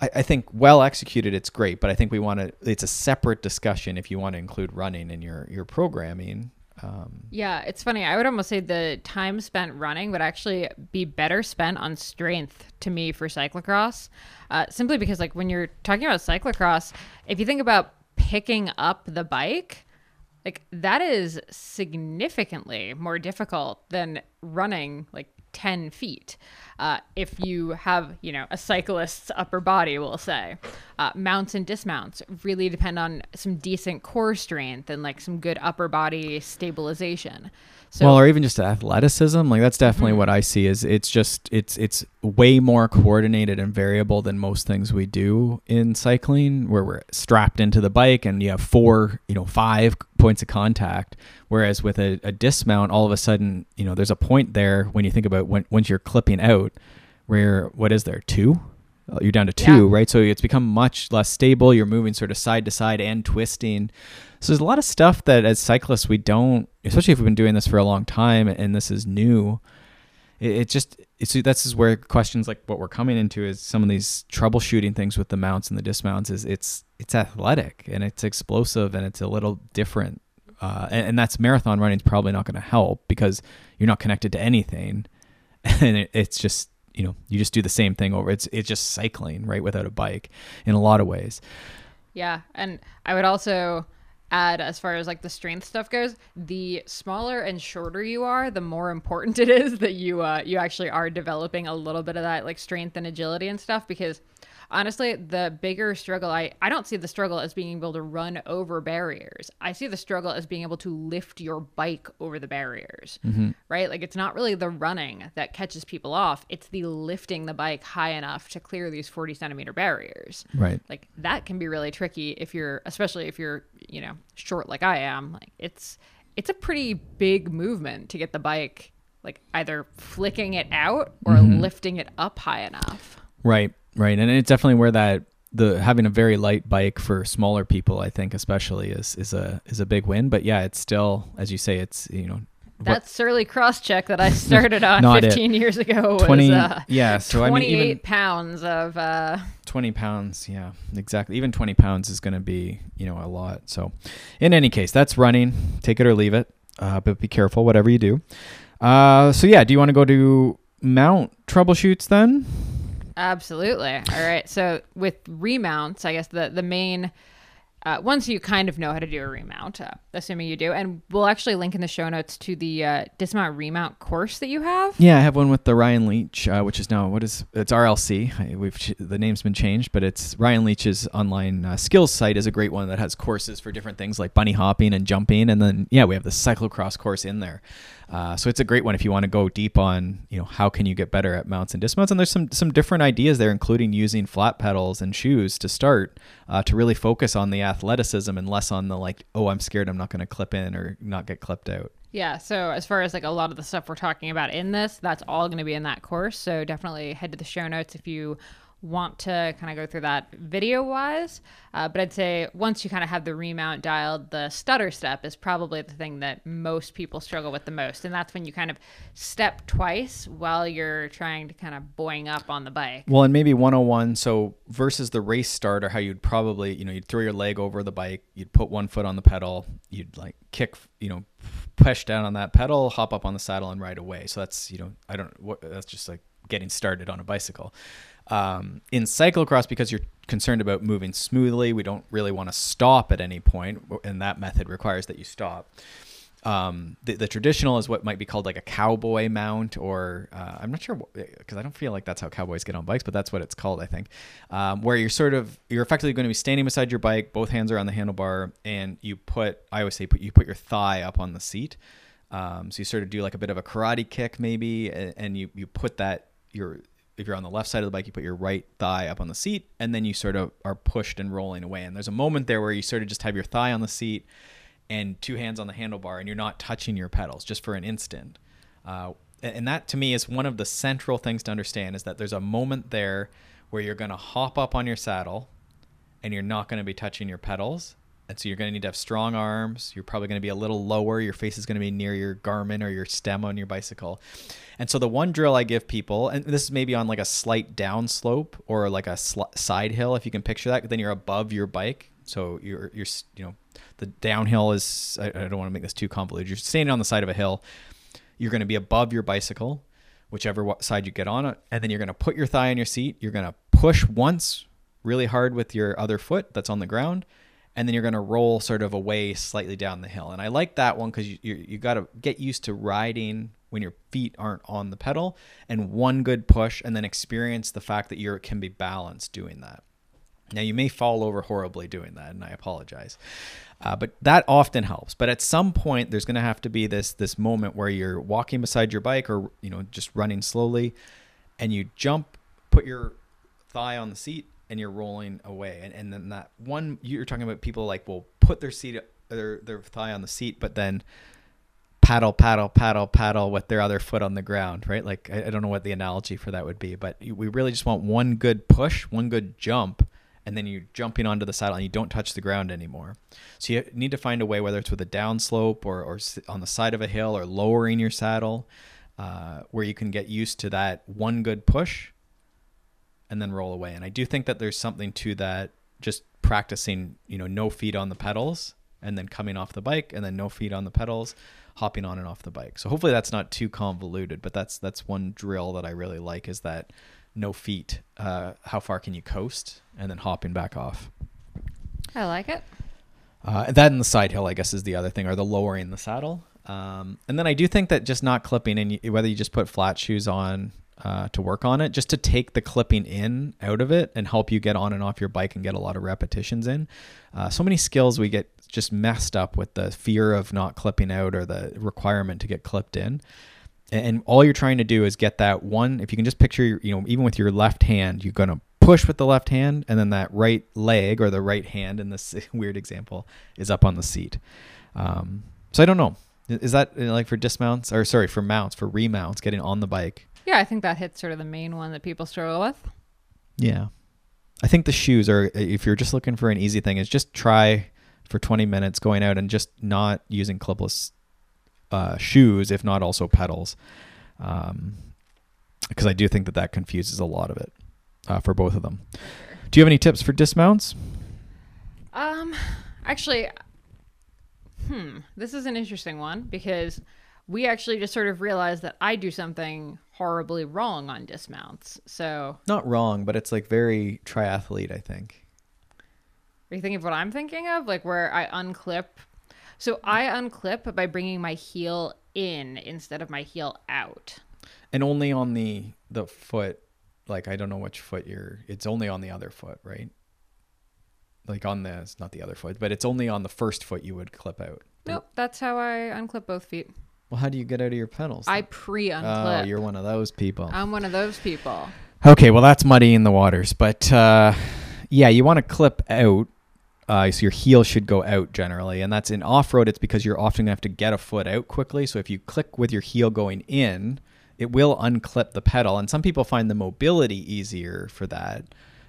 I, I think well executed, it's great, but I think we want to, it's a separate discussion if you want to include running in your, your programming um, yeah, it's funny. I would almost say the time spent running would actually be better spent on strength to me for cyclocross, uh, simply because like when you're talking about cyclocross, if you think about picking up the bike, like that is significantly more difficult than running like 10 feet. Uh, if you have, you know, a cyclist's upper body, we'll say. Uh, mounts and dismounts really depend on some decent core strength and like some good upper body stabilization. So, well, or even just athleticism, like that's definitely mm-hmm. what I see. Is it's just it's it's way more coordinated and variable than most things we do in cycling, where we're strapped into the bike and you have four, you know, five points of contact. Whereas with a, a dismount, all of a sudden, you know, there's a point there when you think about when once you're clipping out, where what is there two? Uh, you're down to two, yeah. right? So it's become much less stable. You're moving sort of side to side and twisting. So there's a lot of stuff that as cyclists we don't, especially if we've been doing this for a long time and this is new. It, it just it's this is where questions like what we're coming into is some of these troubleshooting things with the mounts and the dismounts is it's it's athletic and it's explosive and it's a little different. Uh, and, and, that's marathon running is probably not going to help because you're not connected to anything, and it, it's just you know you just do the same thing over. It's it's just cycling right without a bike in a lot of ways. Yeah, and I would also add as far as like the strength stuff goes the smaller and shorter you are the more important it is that you uh you actually are developing a little bit of that like strength and agility and stuff because honestly, the bigger struggle, I, I don't see the struggle as being able to run over barriers. I see the struggle as being able to lift your bike over the barriers, mm-hmm. right? Like it's not really the running that catches people off, it's the lifting the bike high enough to clear these 40 centimeter barriers. Right. Like that can be really tricky if you're, especially if you're, you know, short like I am. Like it's, it's a pretty big movement to get the bike like either flicking it out or mm-hmm. lifting it up high enough. Right. Right, and it's definitely where that the having a very light bike for smaller people, I think, especially is is a is a big win. But yeah, it's still, as you say, it's you know that surly cross check that I started on 15 it. years ago was 20, uh, yeah, so 28 I mean, even, pounds of uh, 20 pounds. Yeah, exactly. Even 20 pounds is going to be, you know, a lot. So in any case, that's running. Take it or leave it. Uh, but be careful, whatever you do. Uh, so yeah, do you want to go to mount troubleshoots then? Absolutely. All right. So with remounts, I guess the the main uh, once you kind of know how to do a remount, uh, assuming you do, and we'll actually link in the show notes to the uh, dismount remount course that you have. Yeah, I have one with the Ryan Leech, uh, which is now what is it's RLC. We've the name's been changed, but it's Ryan Leech's online uh, skills site is a great one that has courses for different things like bunny hopping and jumping, and then yeah, we have the cyclocross course in there. Uh, so it's a great one if you want to go deep on, you know, how can you get better at mounts and dismounts. And there's some some different ideas there, including using flat pedals and shoes to start uh, to really focus on the athleticism and less on the like, oh, I'm scared I'm not going to clip in or not get clipped out. Yeah. So as far as like a lot of the stuff we're talking about in this, that's all going to be in that course. So definitely head to the show notes if you want to kind of go through that video wise. Uh, but I'd say once you kind of have the remount dialed, the stutter step is probably the thing that most people struggle with the most. And that's when you kind of step twice while you're trying to kind of boing up on the bike. Well, and maybe 101. So versus the race starter, how you'd probably, you know, you'd throw your leg over the bike, you'd put one foot on the pedal, you'd like kick, you know, push down on that pedal, hop up on the saddle and ride away. So that's, you know, I don't, what, that's just like getting started on a bicycle. Um, in cyclocross, because you're concerned about moving smoothly, we don't really want to stop at any point, and that method requires that you stop. Um, the, the, traditional is what might be called like a cowboy mount, or uh, I'm not sure because I don't feel like that's how cowboys get on bikes, but that's what it's called, I think. Um, where you're sort of you're effectively going to be standing beside your bike, both hands are on the handlebar, and you put I always say put you put your thigh up on the seat. Um, so you sort of do like a bit of a karate kick maybe, and, and you you put that your if you're on the left side of the bike, you put your right thigh up on the seat, and then you sort of are pushed and rolling away. And there's a moment there where you sort of just have your thigh on the seat and two hands on the handlebar, and you're not touching your pedals just for an instant. Uh, And that to me is one of the central things to understand is that there's a moment there where you're going to hop up on your saddle and you're not going to be touching your pedals. And so you're going to need to have strong arms. You're probably going to be a little lower. Your face is going to be near your garment or your stem on your bicycle. And so the one drill I give people, and this is maybe on like a slight down slope or like a sl- side hill, if you can picture that, then you're above your bike. So you're, you're, you know, the downhill is, I, I don't want to make this too convoluted. You're standing on the side of a hill. You're going to be above your bicycle, whichever side you get on it. And then you're going to put your thigh on your seat. You're going to push once really hard with your other foot that's on the ground and then you're going to roll sort of away slightly down the hill. And I like that one because you, you, you got to get used to riding when your feet aren't on the pedal and one good push and then experience the fact that you can be balanced doing that. Now, you may fall over horribly doing that, and I apologize. Uh, but that often helps. But at some point, there's going to have to be this this moment where you're walking beside your bike, or you know, just running slowly, and you jump, put your thigh on the seat, and you're rolling away. And, and then that one you're talking about people like will put their seat their their thigh on the seat, but then paddle, paddle, paddle, paddle with their other foot on the ground, right? Like I, I don't know what the analogy for that would be, but we really just want one good push, one good jump, and then you're jumping onto the saddle and you don't touch the ground anymore. So you need to find a way, whether it's with a downslope or, or on the side of a hill or lowering your saddle, uh, where you can get used to that one good push and then roll away. And I do think that there's something to that just practicing, you know, no feet on the pedals and then coming off the bike and then no feet on the pedals, hopping on and off the bike. So hopefully that's not too convoluted, but that's that's one drill that I really like is that no feet. Uh, how far can you coast and then hopping back off. I like it. Uh, that and the side hill, I guess, is the other thing, or the lowering the saddle. Um, and then I do think that just not clipping, and you, whether you just put flat shoes on uh, to work on it, just to take the clipping in out of it and help you get on and off your bike and get a lot of repetitions in. Uh, so many skills we get just messed up with the fear of not clipping out or the requirement to get clipped in. And, and all you're trying to do is get that one. If you can just picture, your, you know, even with your left hand, you're gonna push with the left hand, and then that right leg or the right hand in this weird example is up on the seat. Um, so I don't know. Is that uh, like for dismounts or sorry for mounts for remounts getting on the bike? Yeah, I think that hits sort of the main one that people struggle with. Yeah. I think the shoes are if you're just looking for an easy thing is just try for 20 minutes going out and just not using clipless uh, shoes if not also pedals. Um, because I do think that that confuses a lot of it uh, for both of them. Do you have any tips for dismounts? Um, actually, hmm, this is an interesting one because we actually just sort of realized that I do something horribly wrong on dismounts. So, Not wrong, but it's like very triathlete, I think. are you thinking of what I'm thinking of? Like where I unclip. So I unclip by bringing my heel in instead of my heel out. And only on the the foot like I don't know which foot you're it's only on the other foot, right? Like on the it's not the other foot, but it's only on the first foot you would clip out. Nope, that's how I unclip both feet. Well, how do you get out of your pedals? I then? pre Oh, you're one of those people. I'm one of those people. Okay, well that's muddy in the waters, but uh, yeah, you want to clip out. Uh, so your heel should go out generally, and that's in off-road. It's because you're often gonna have to get a foot out quickly. So if you click with your heel going in, it will unclip the pedal. And some people find the mobility easier for that.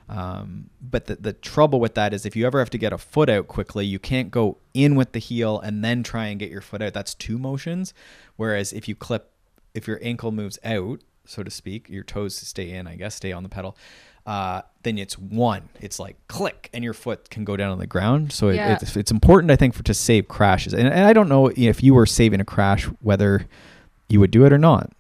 Um, but the, the trouble with that is if you ever have to get a foot out quickly, you can't go in with the heel and then try and get your foot out. That's two motions. Whereas if you clip, if your ankle moves out, so to speak, your toes stay in, I guess, stay on the pedal. Uh, then it's one. It's like click, and your foot can go down on the ground. So it, it's, it's important, I think, for to save crashes. And, and I don't know if you were saving a crash, whether you would do it or not.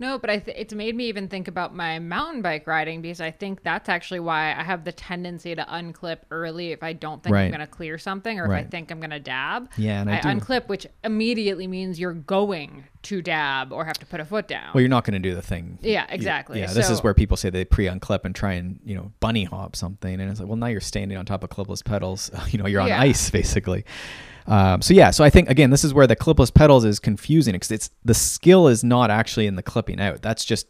No, but I th- it's made me even think about my mountain bike riding because I think that's actually why I have the tendency to unclip early if I don't think Right. I'm going to clear something or if I think I'm going to dab. Yeah, and I I, unclip, which immediately means you're going to dab or have to put a foot down. Well, you're not going to do the thing. Yeah, exactly. Yeah, this is where people say they pre-unclip and try and you know bunny hop something, and it's like, well, now you're standing on top of clipless pedals. You know, you're on Yeah. ice basically. Um, so yeah, so I think again, this is where the clipless pedals is confusing because it's the skill is not actually in the clipping out. That's just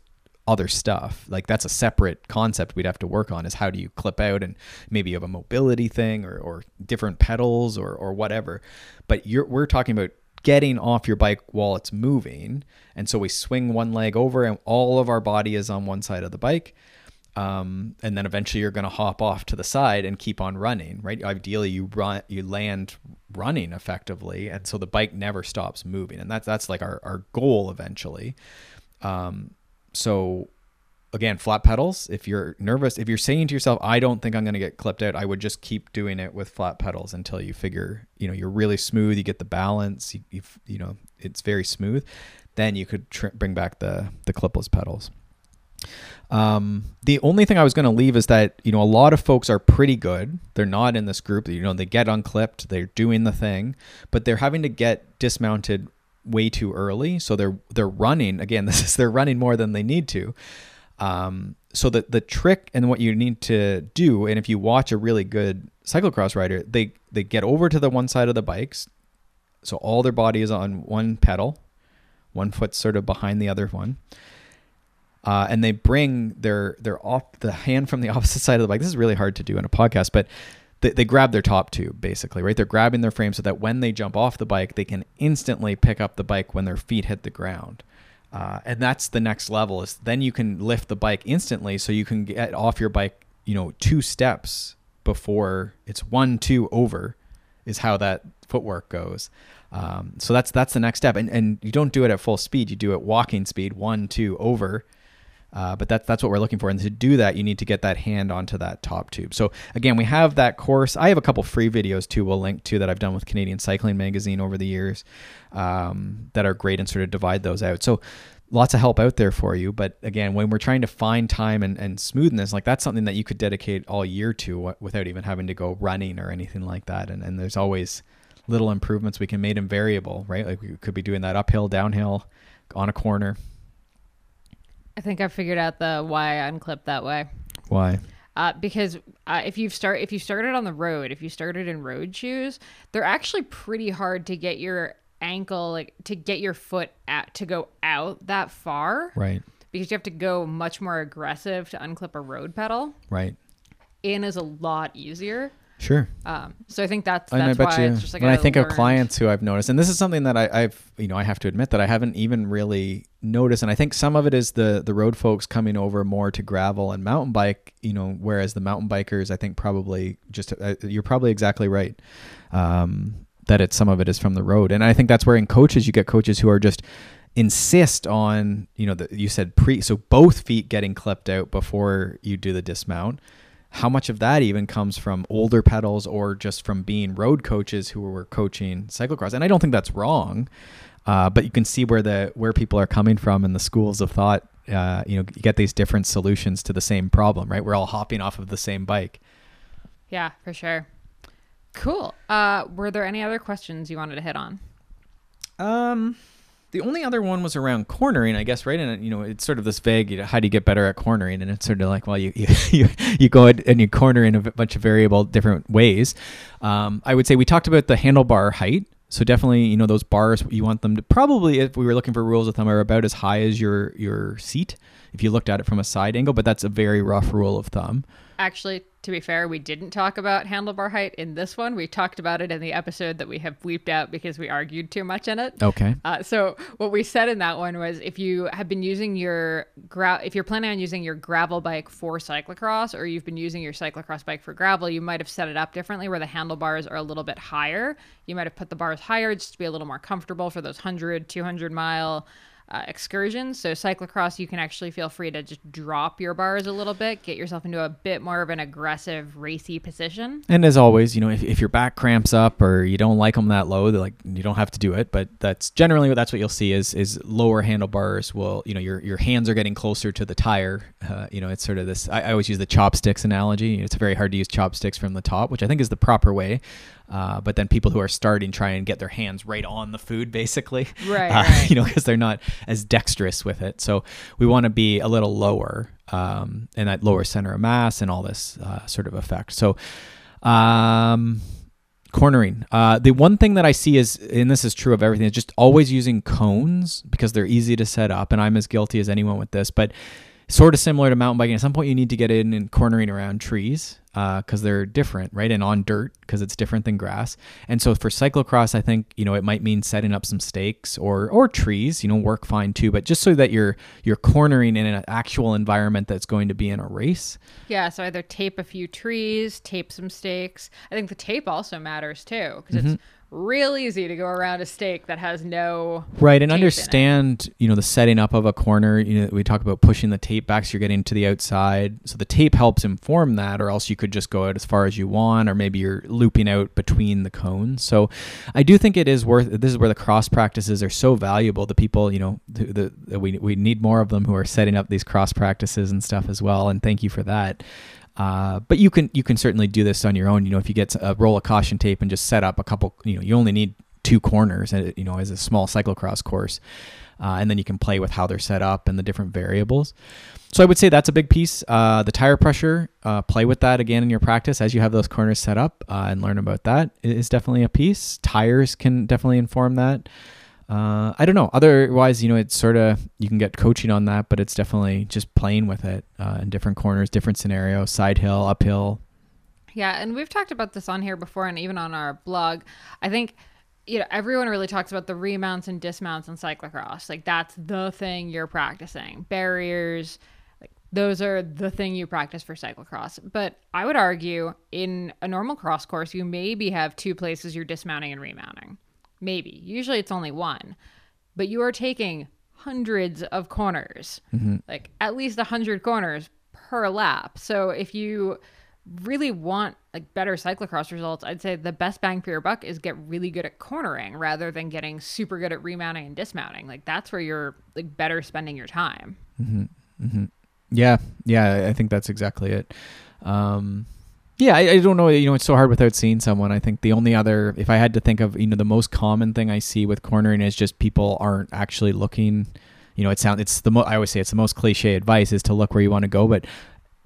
other stuff. Like that's a separate concept we'd have to work on. Is how do you clip out and maybe you have a mobility thing or, or different pedals or or whatever. But we're talking about getting off your bike while it's moving. And so we swing one leg over and all of our body is on one side of the bike. Um, and then eventually you're going to hop off to the side and keep on running, right? Ideally, you run, you land running effectively, and so the bike never stops moving, and that's that's like our our goal eventually. Um, so again, flat pedals. If you're nervous, if you're saying to yourself, "I don't think I'm going to get clipped out," I would just keep doing it with flat pedals until you figure, you know, you're really smooth. You get the balance. You, you, know, it's very smooth. Then you could tr- bring back the the clipless pedals. Um, the only thing I was going to leave is that you know a lot of folks are pretty good. They're not in this group. You know, they get unclipped. They're doing the thing, but they're having to get dismounted way too early. So they're they're running again. This is they're running more than they need to. Um, so the the trick and what you need to do, and if you watch a really good cyclocross rider, they they get over to the one side of the bikes, so all their body is on one pedal, one foot sort of behind the other one. Uh, and they bring their their off the hand from the opposite side of the bike. This is really hard to do in a podcast, but they, they grab their top tube basically, right? They're grabbing their frame so that when they jump off the bike, they can instantly pick up the bike when their feet hit the ground. Uh, and that's the next level is then you can lift the bike instantly so you can get off your bike you know two steps before it's one two over is how that footwork goes um, so that's that's the next step and and you don't do it at full speed you do it walking speed one two over uh, but that's that's what we're looking for. And to do that, you need to get that hand onto that top tube. So again, we have that course. I have a couple free videos too. We'll link to that I've done with Canadian Cycling Magazine over the years um, that are great and sort of divide those out. So lots of help out there for you. But again, when we're trying to find time and, and smoothness, like that's something that you could dedicate all year to without even having to go running or anything like that. And, and there's always little improvements we can make them variable, right? Like we could be doing that uphill, downhill, on a corner. I think I figured out the why I unclipped that way. Why? Uh, because uh, if you start if you started on the road, if you started in road shoes, they're actually pretty hard to get your ankle like to get your foot out to go out that far. Right. Because you have to go much more aggressive to unclip a road pedal. Right. In is a lot easier. Sure. Um, so I think that's that's why you, it's just like when I I think of clients who I've noticed, and this is something that I, I've, you know, I have to admit that I haven't even really noticed, and I think some of it is the the road folks coming over more to gravel and mountain bike, you know, whereas the mountain bikers, I think probably just uh, you're probably exactly right, um, that it's some of it is from the road, and I think that's where in coaches you get coaches who are just insist on you know that you said pre so both feet getting clipped out before you do the dismount how much of that even comes from older pedals or just from being road coaches who were coaching cyclocross and i don't think that's wrong uh, but you can see where the where people are coming from and the schools of thought uh, you know you get these different solutions to the same problem right we're all hopping off of the same bike Yeah, for sure. Cool. Uh, were there any other questions you wanted to hit on? Um, the only other one was around cornering, I guess, right? And you know, it's sort of this vague. You know, how do you get better at cornering? And it's sort of like, well, you you you, go and you corner in a bunch of variable different ways. Um, I would say we talked about the handlebar height. So definitely, you know, those bars you want them to probably, if we were looking for rules of thumb, are about as high as your your seat. If you looked at it from a side angle, but that's a very rough rule of thumb. Actually, to be fair, we didn't talk about handlebar height in this one. We talked about it in the episode that we have bleeped out because we argued too much in it. Okay. Uh, so what we said in that one was if you have been using your gra- if you're planning on using your gravel bike for cyclocross or you've been using your cyclocross bike for gravel, you might have set it up differently where the handlebars are a little bit higher. You might have put the bars higher just to be a little more comfortable for those 100, 200 mile uh, excursions. So cyclocross, you can actually feel free to just drop your bars a little bit, get yourself into a bit more of an aggressive, racy position. And as always, you know, if, if your back cramps up or you don't like them that low, like you don't have to do it. But that's generally what that's what you'll see is is lower handlebars will you know your your hands are getting closer to the tire. Uh, you know, it's sort of this. I, I always use the chopsticks analogy. It's very hard to use chopsticks from the top, which I think is the proper way. Uh, but then people who are starting try and get their hands right on the food, basically, Right, Uh, right. You know, because they're not as dexterous with it. So we want to be a little lower, um, and that lower center of mass and all this uh, sort of effect. So, um, cornering. Uh, the one thing that I see is, and this is true of everything, is just always using cones because they're easy to set up, and I'm as guilty as anyone with this. But sort of similar to mountain biking. At some point, you need to get in and cornering around trees because uh, they're different, right? And on dirt because it's different than grass. And so for cyclocross, I think you know it might mean setting up some stakes or or trees. You know, work fine too, but just so that you're you're cornering in an actual environment that's going to be in a race. Yeah. So either tape a few trees, tape some stakes. I think the tape also matters too because mm-hmm. it's real easy to go around a stake that has no right and understand you know the setting up of a corner you know we talk about pushing the tape back so you're getting to the outside. So the tape helps inform that or else you could just go out as far as you want or maybe you're looping out between the cones. So i do think it is worth this is where the cross practices are so valuable. The people you know the, the we, we need more of them who are setting up these cross practices and stuff as well and thank you for that uh, but you can you can certainly do this on your own. You know, if you get a roll of caution tape and just set up a couple, you know, you only need two corners, uh, you know, as a small cyclocross course, uh, and then you can play with how they're set up and the different variables. So I would say that's a big piece. Uh, the tire pressure, uh, play with that again in your practice as you have those corners set up and learn about that is definitely a piece. Tires can definitely inform that uh, I don't know. Otherwise, you know, it's sort of you can get coaching on that, but it's definitely just playing with it uh, in different corners, different scenarios, side hill, uphill. Yeah, and we've talked about this on here before, and even on our blog. I think you know everyone really talks about the remounts and dismounts in cyclocross. Like that's the thing you're practicing. Barriers, like those are the thing you practice for cyclocross. But I would argue in a normal cross course, you maybe have two places you're dismounting and remounting maybe. Usually it's only one, but you are taking hundreds of corners, mm-hmm. like at least a hundred corners per lap. So if you really want like better cyclocross results, I'd say the best bang for your buck is get really good at cornering rather than getting super good at remounting and dismounting. Like that's where you're like better spending your time. Mm-hmm. Mm-hmm. Yeah, yeah, I think that's exactly it. Um, yeah, I, I, don't know. You know, it's so hard without seeing someone. I think the only other, if I had to think of, you know, the most common thing I see with cornering is just people aren't actually looking. You know, it sounds. It's the mo- I always say it's the most cliche advice is to look where you want to go, but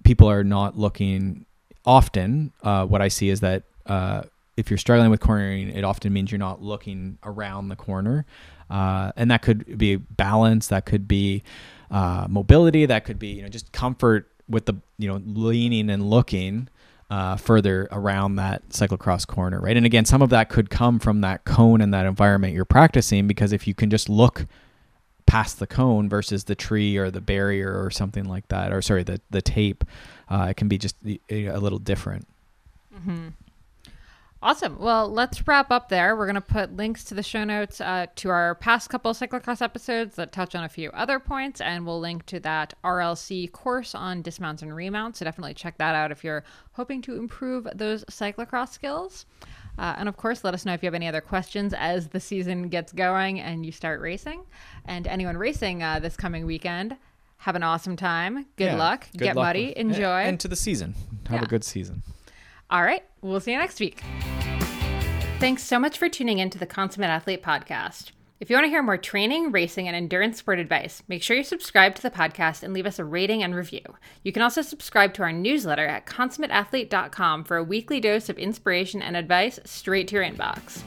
people are not looking. Often, uh, what I see is that uh, if you're struggling with cornering, it often means you're not looking around the corner, uh, and that could be balance, that could be uh, mobility, that could be you know just comfort with the you know leaning and looking uh, further around that cyclocross corner, right? And again, some of that could come from that cone and that environment you're practicing because if you can just look past the cone versus the tree or the barrier or something like that, or sorry, the the tape, uh, it can be just a little different. Mm-hmm. Awesome. Well, let's wrap up there. We're going to put links to the show notes uh, to our past couple cyclocross episodes that touch on a few other points, and we'll link to that RLC course on dismounts and remounts. So definitely check that out if you're hoping to improve those cyclocross skills. Uh, and of course, let us know if you have any other questions as the season gets going and you start racing. And anyone racing uh, this coming weekend, have an awesome time. Good yeah, luck. Good Get luck muddy. With, enjoy. And, to the season. Have yeah. a good season. All right. We'll see you next week. Thanks so much for tuning in to the Consummate Athlete podcast. If you want to hear more training, racing, and endurance sport advice, make sure you subscribe to the podcast and leave us a rating and review. You can also subscribe to our newsletter at consummateathlete.com for a weekly dose of inspiration and advice straight to your inbox.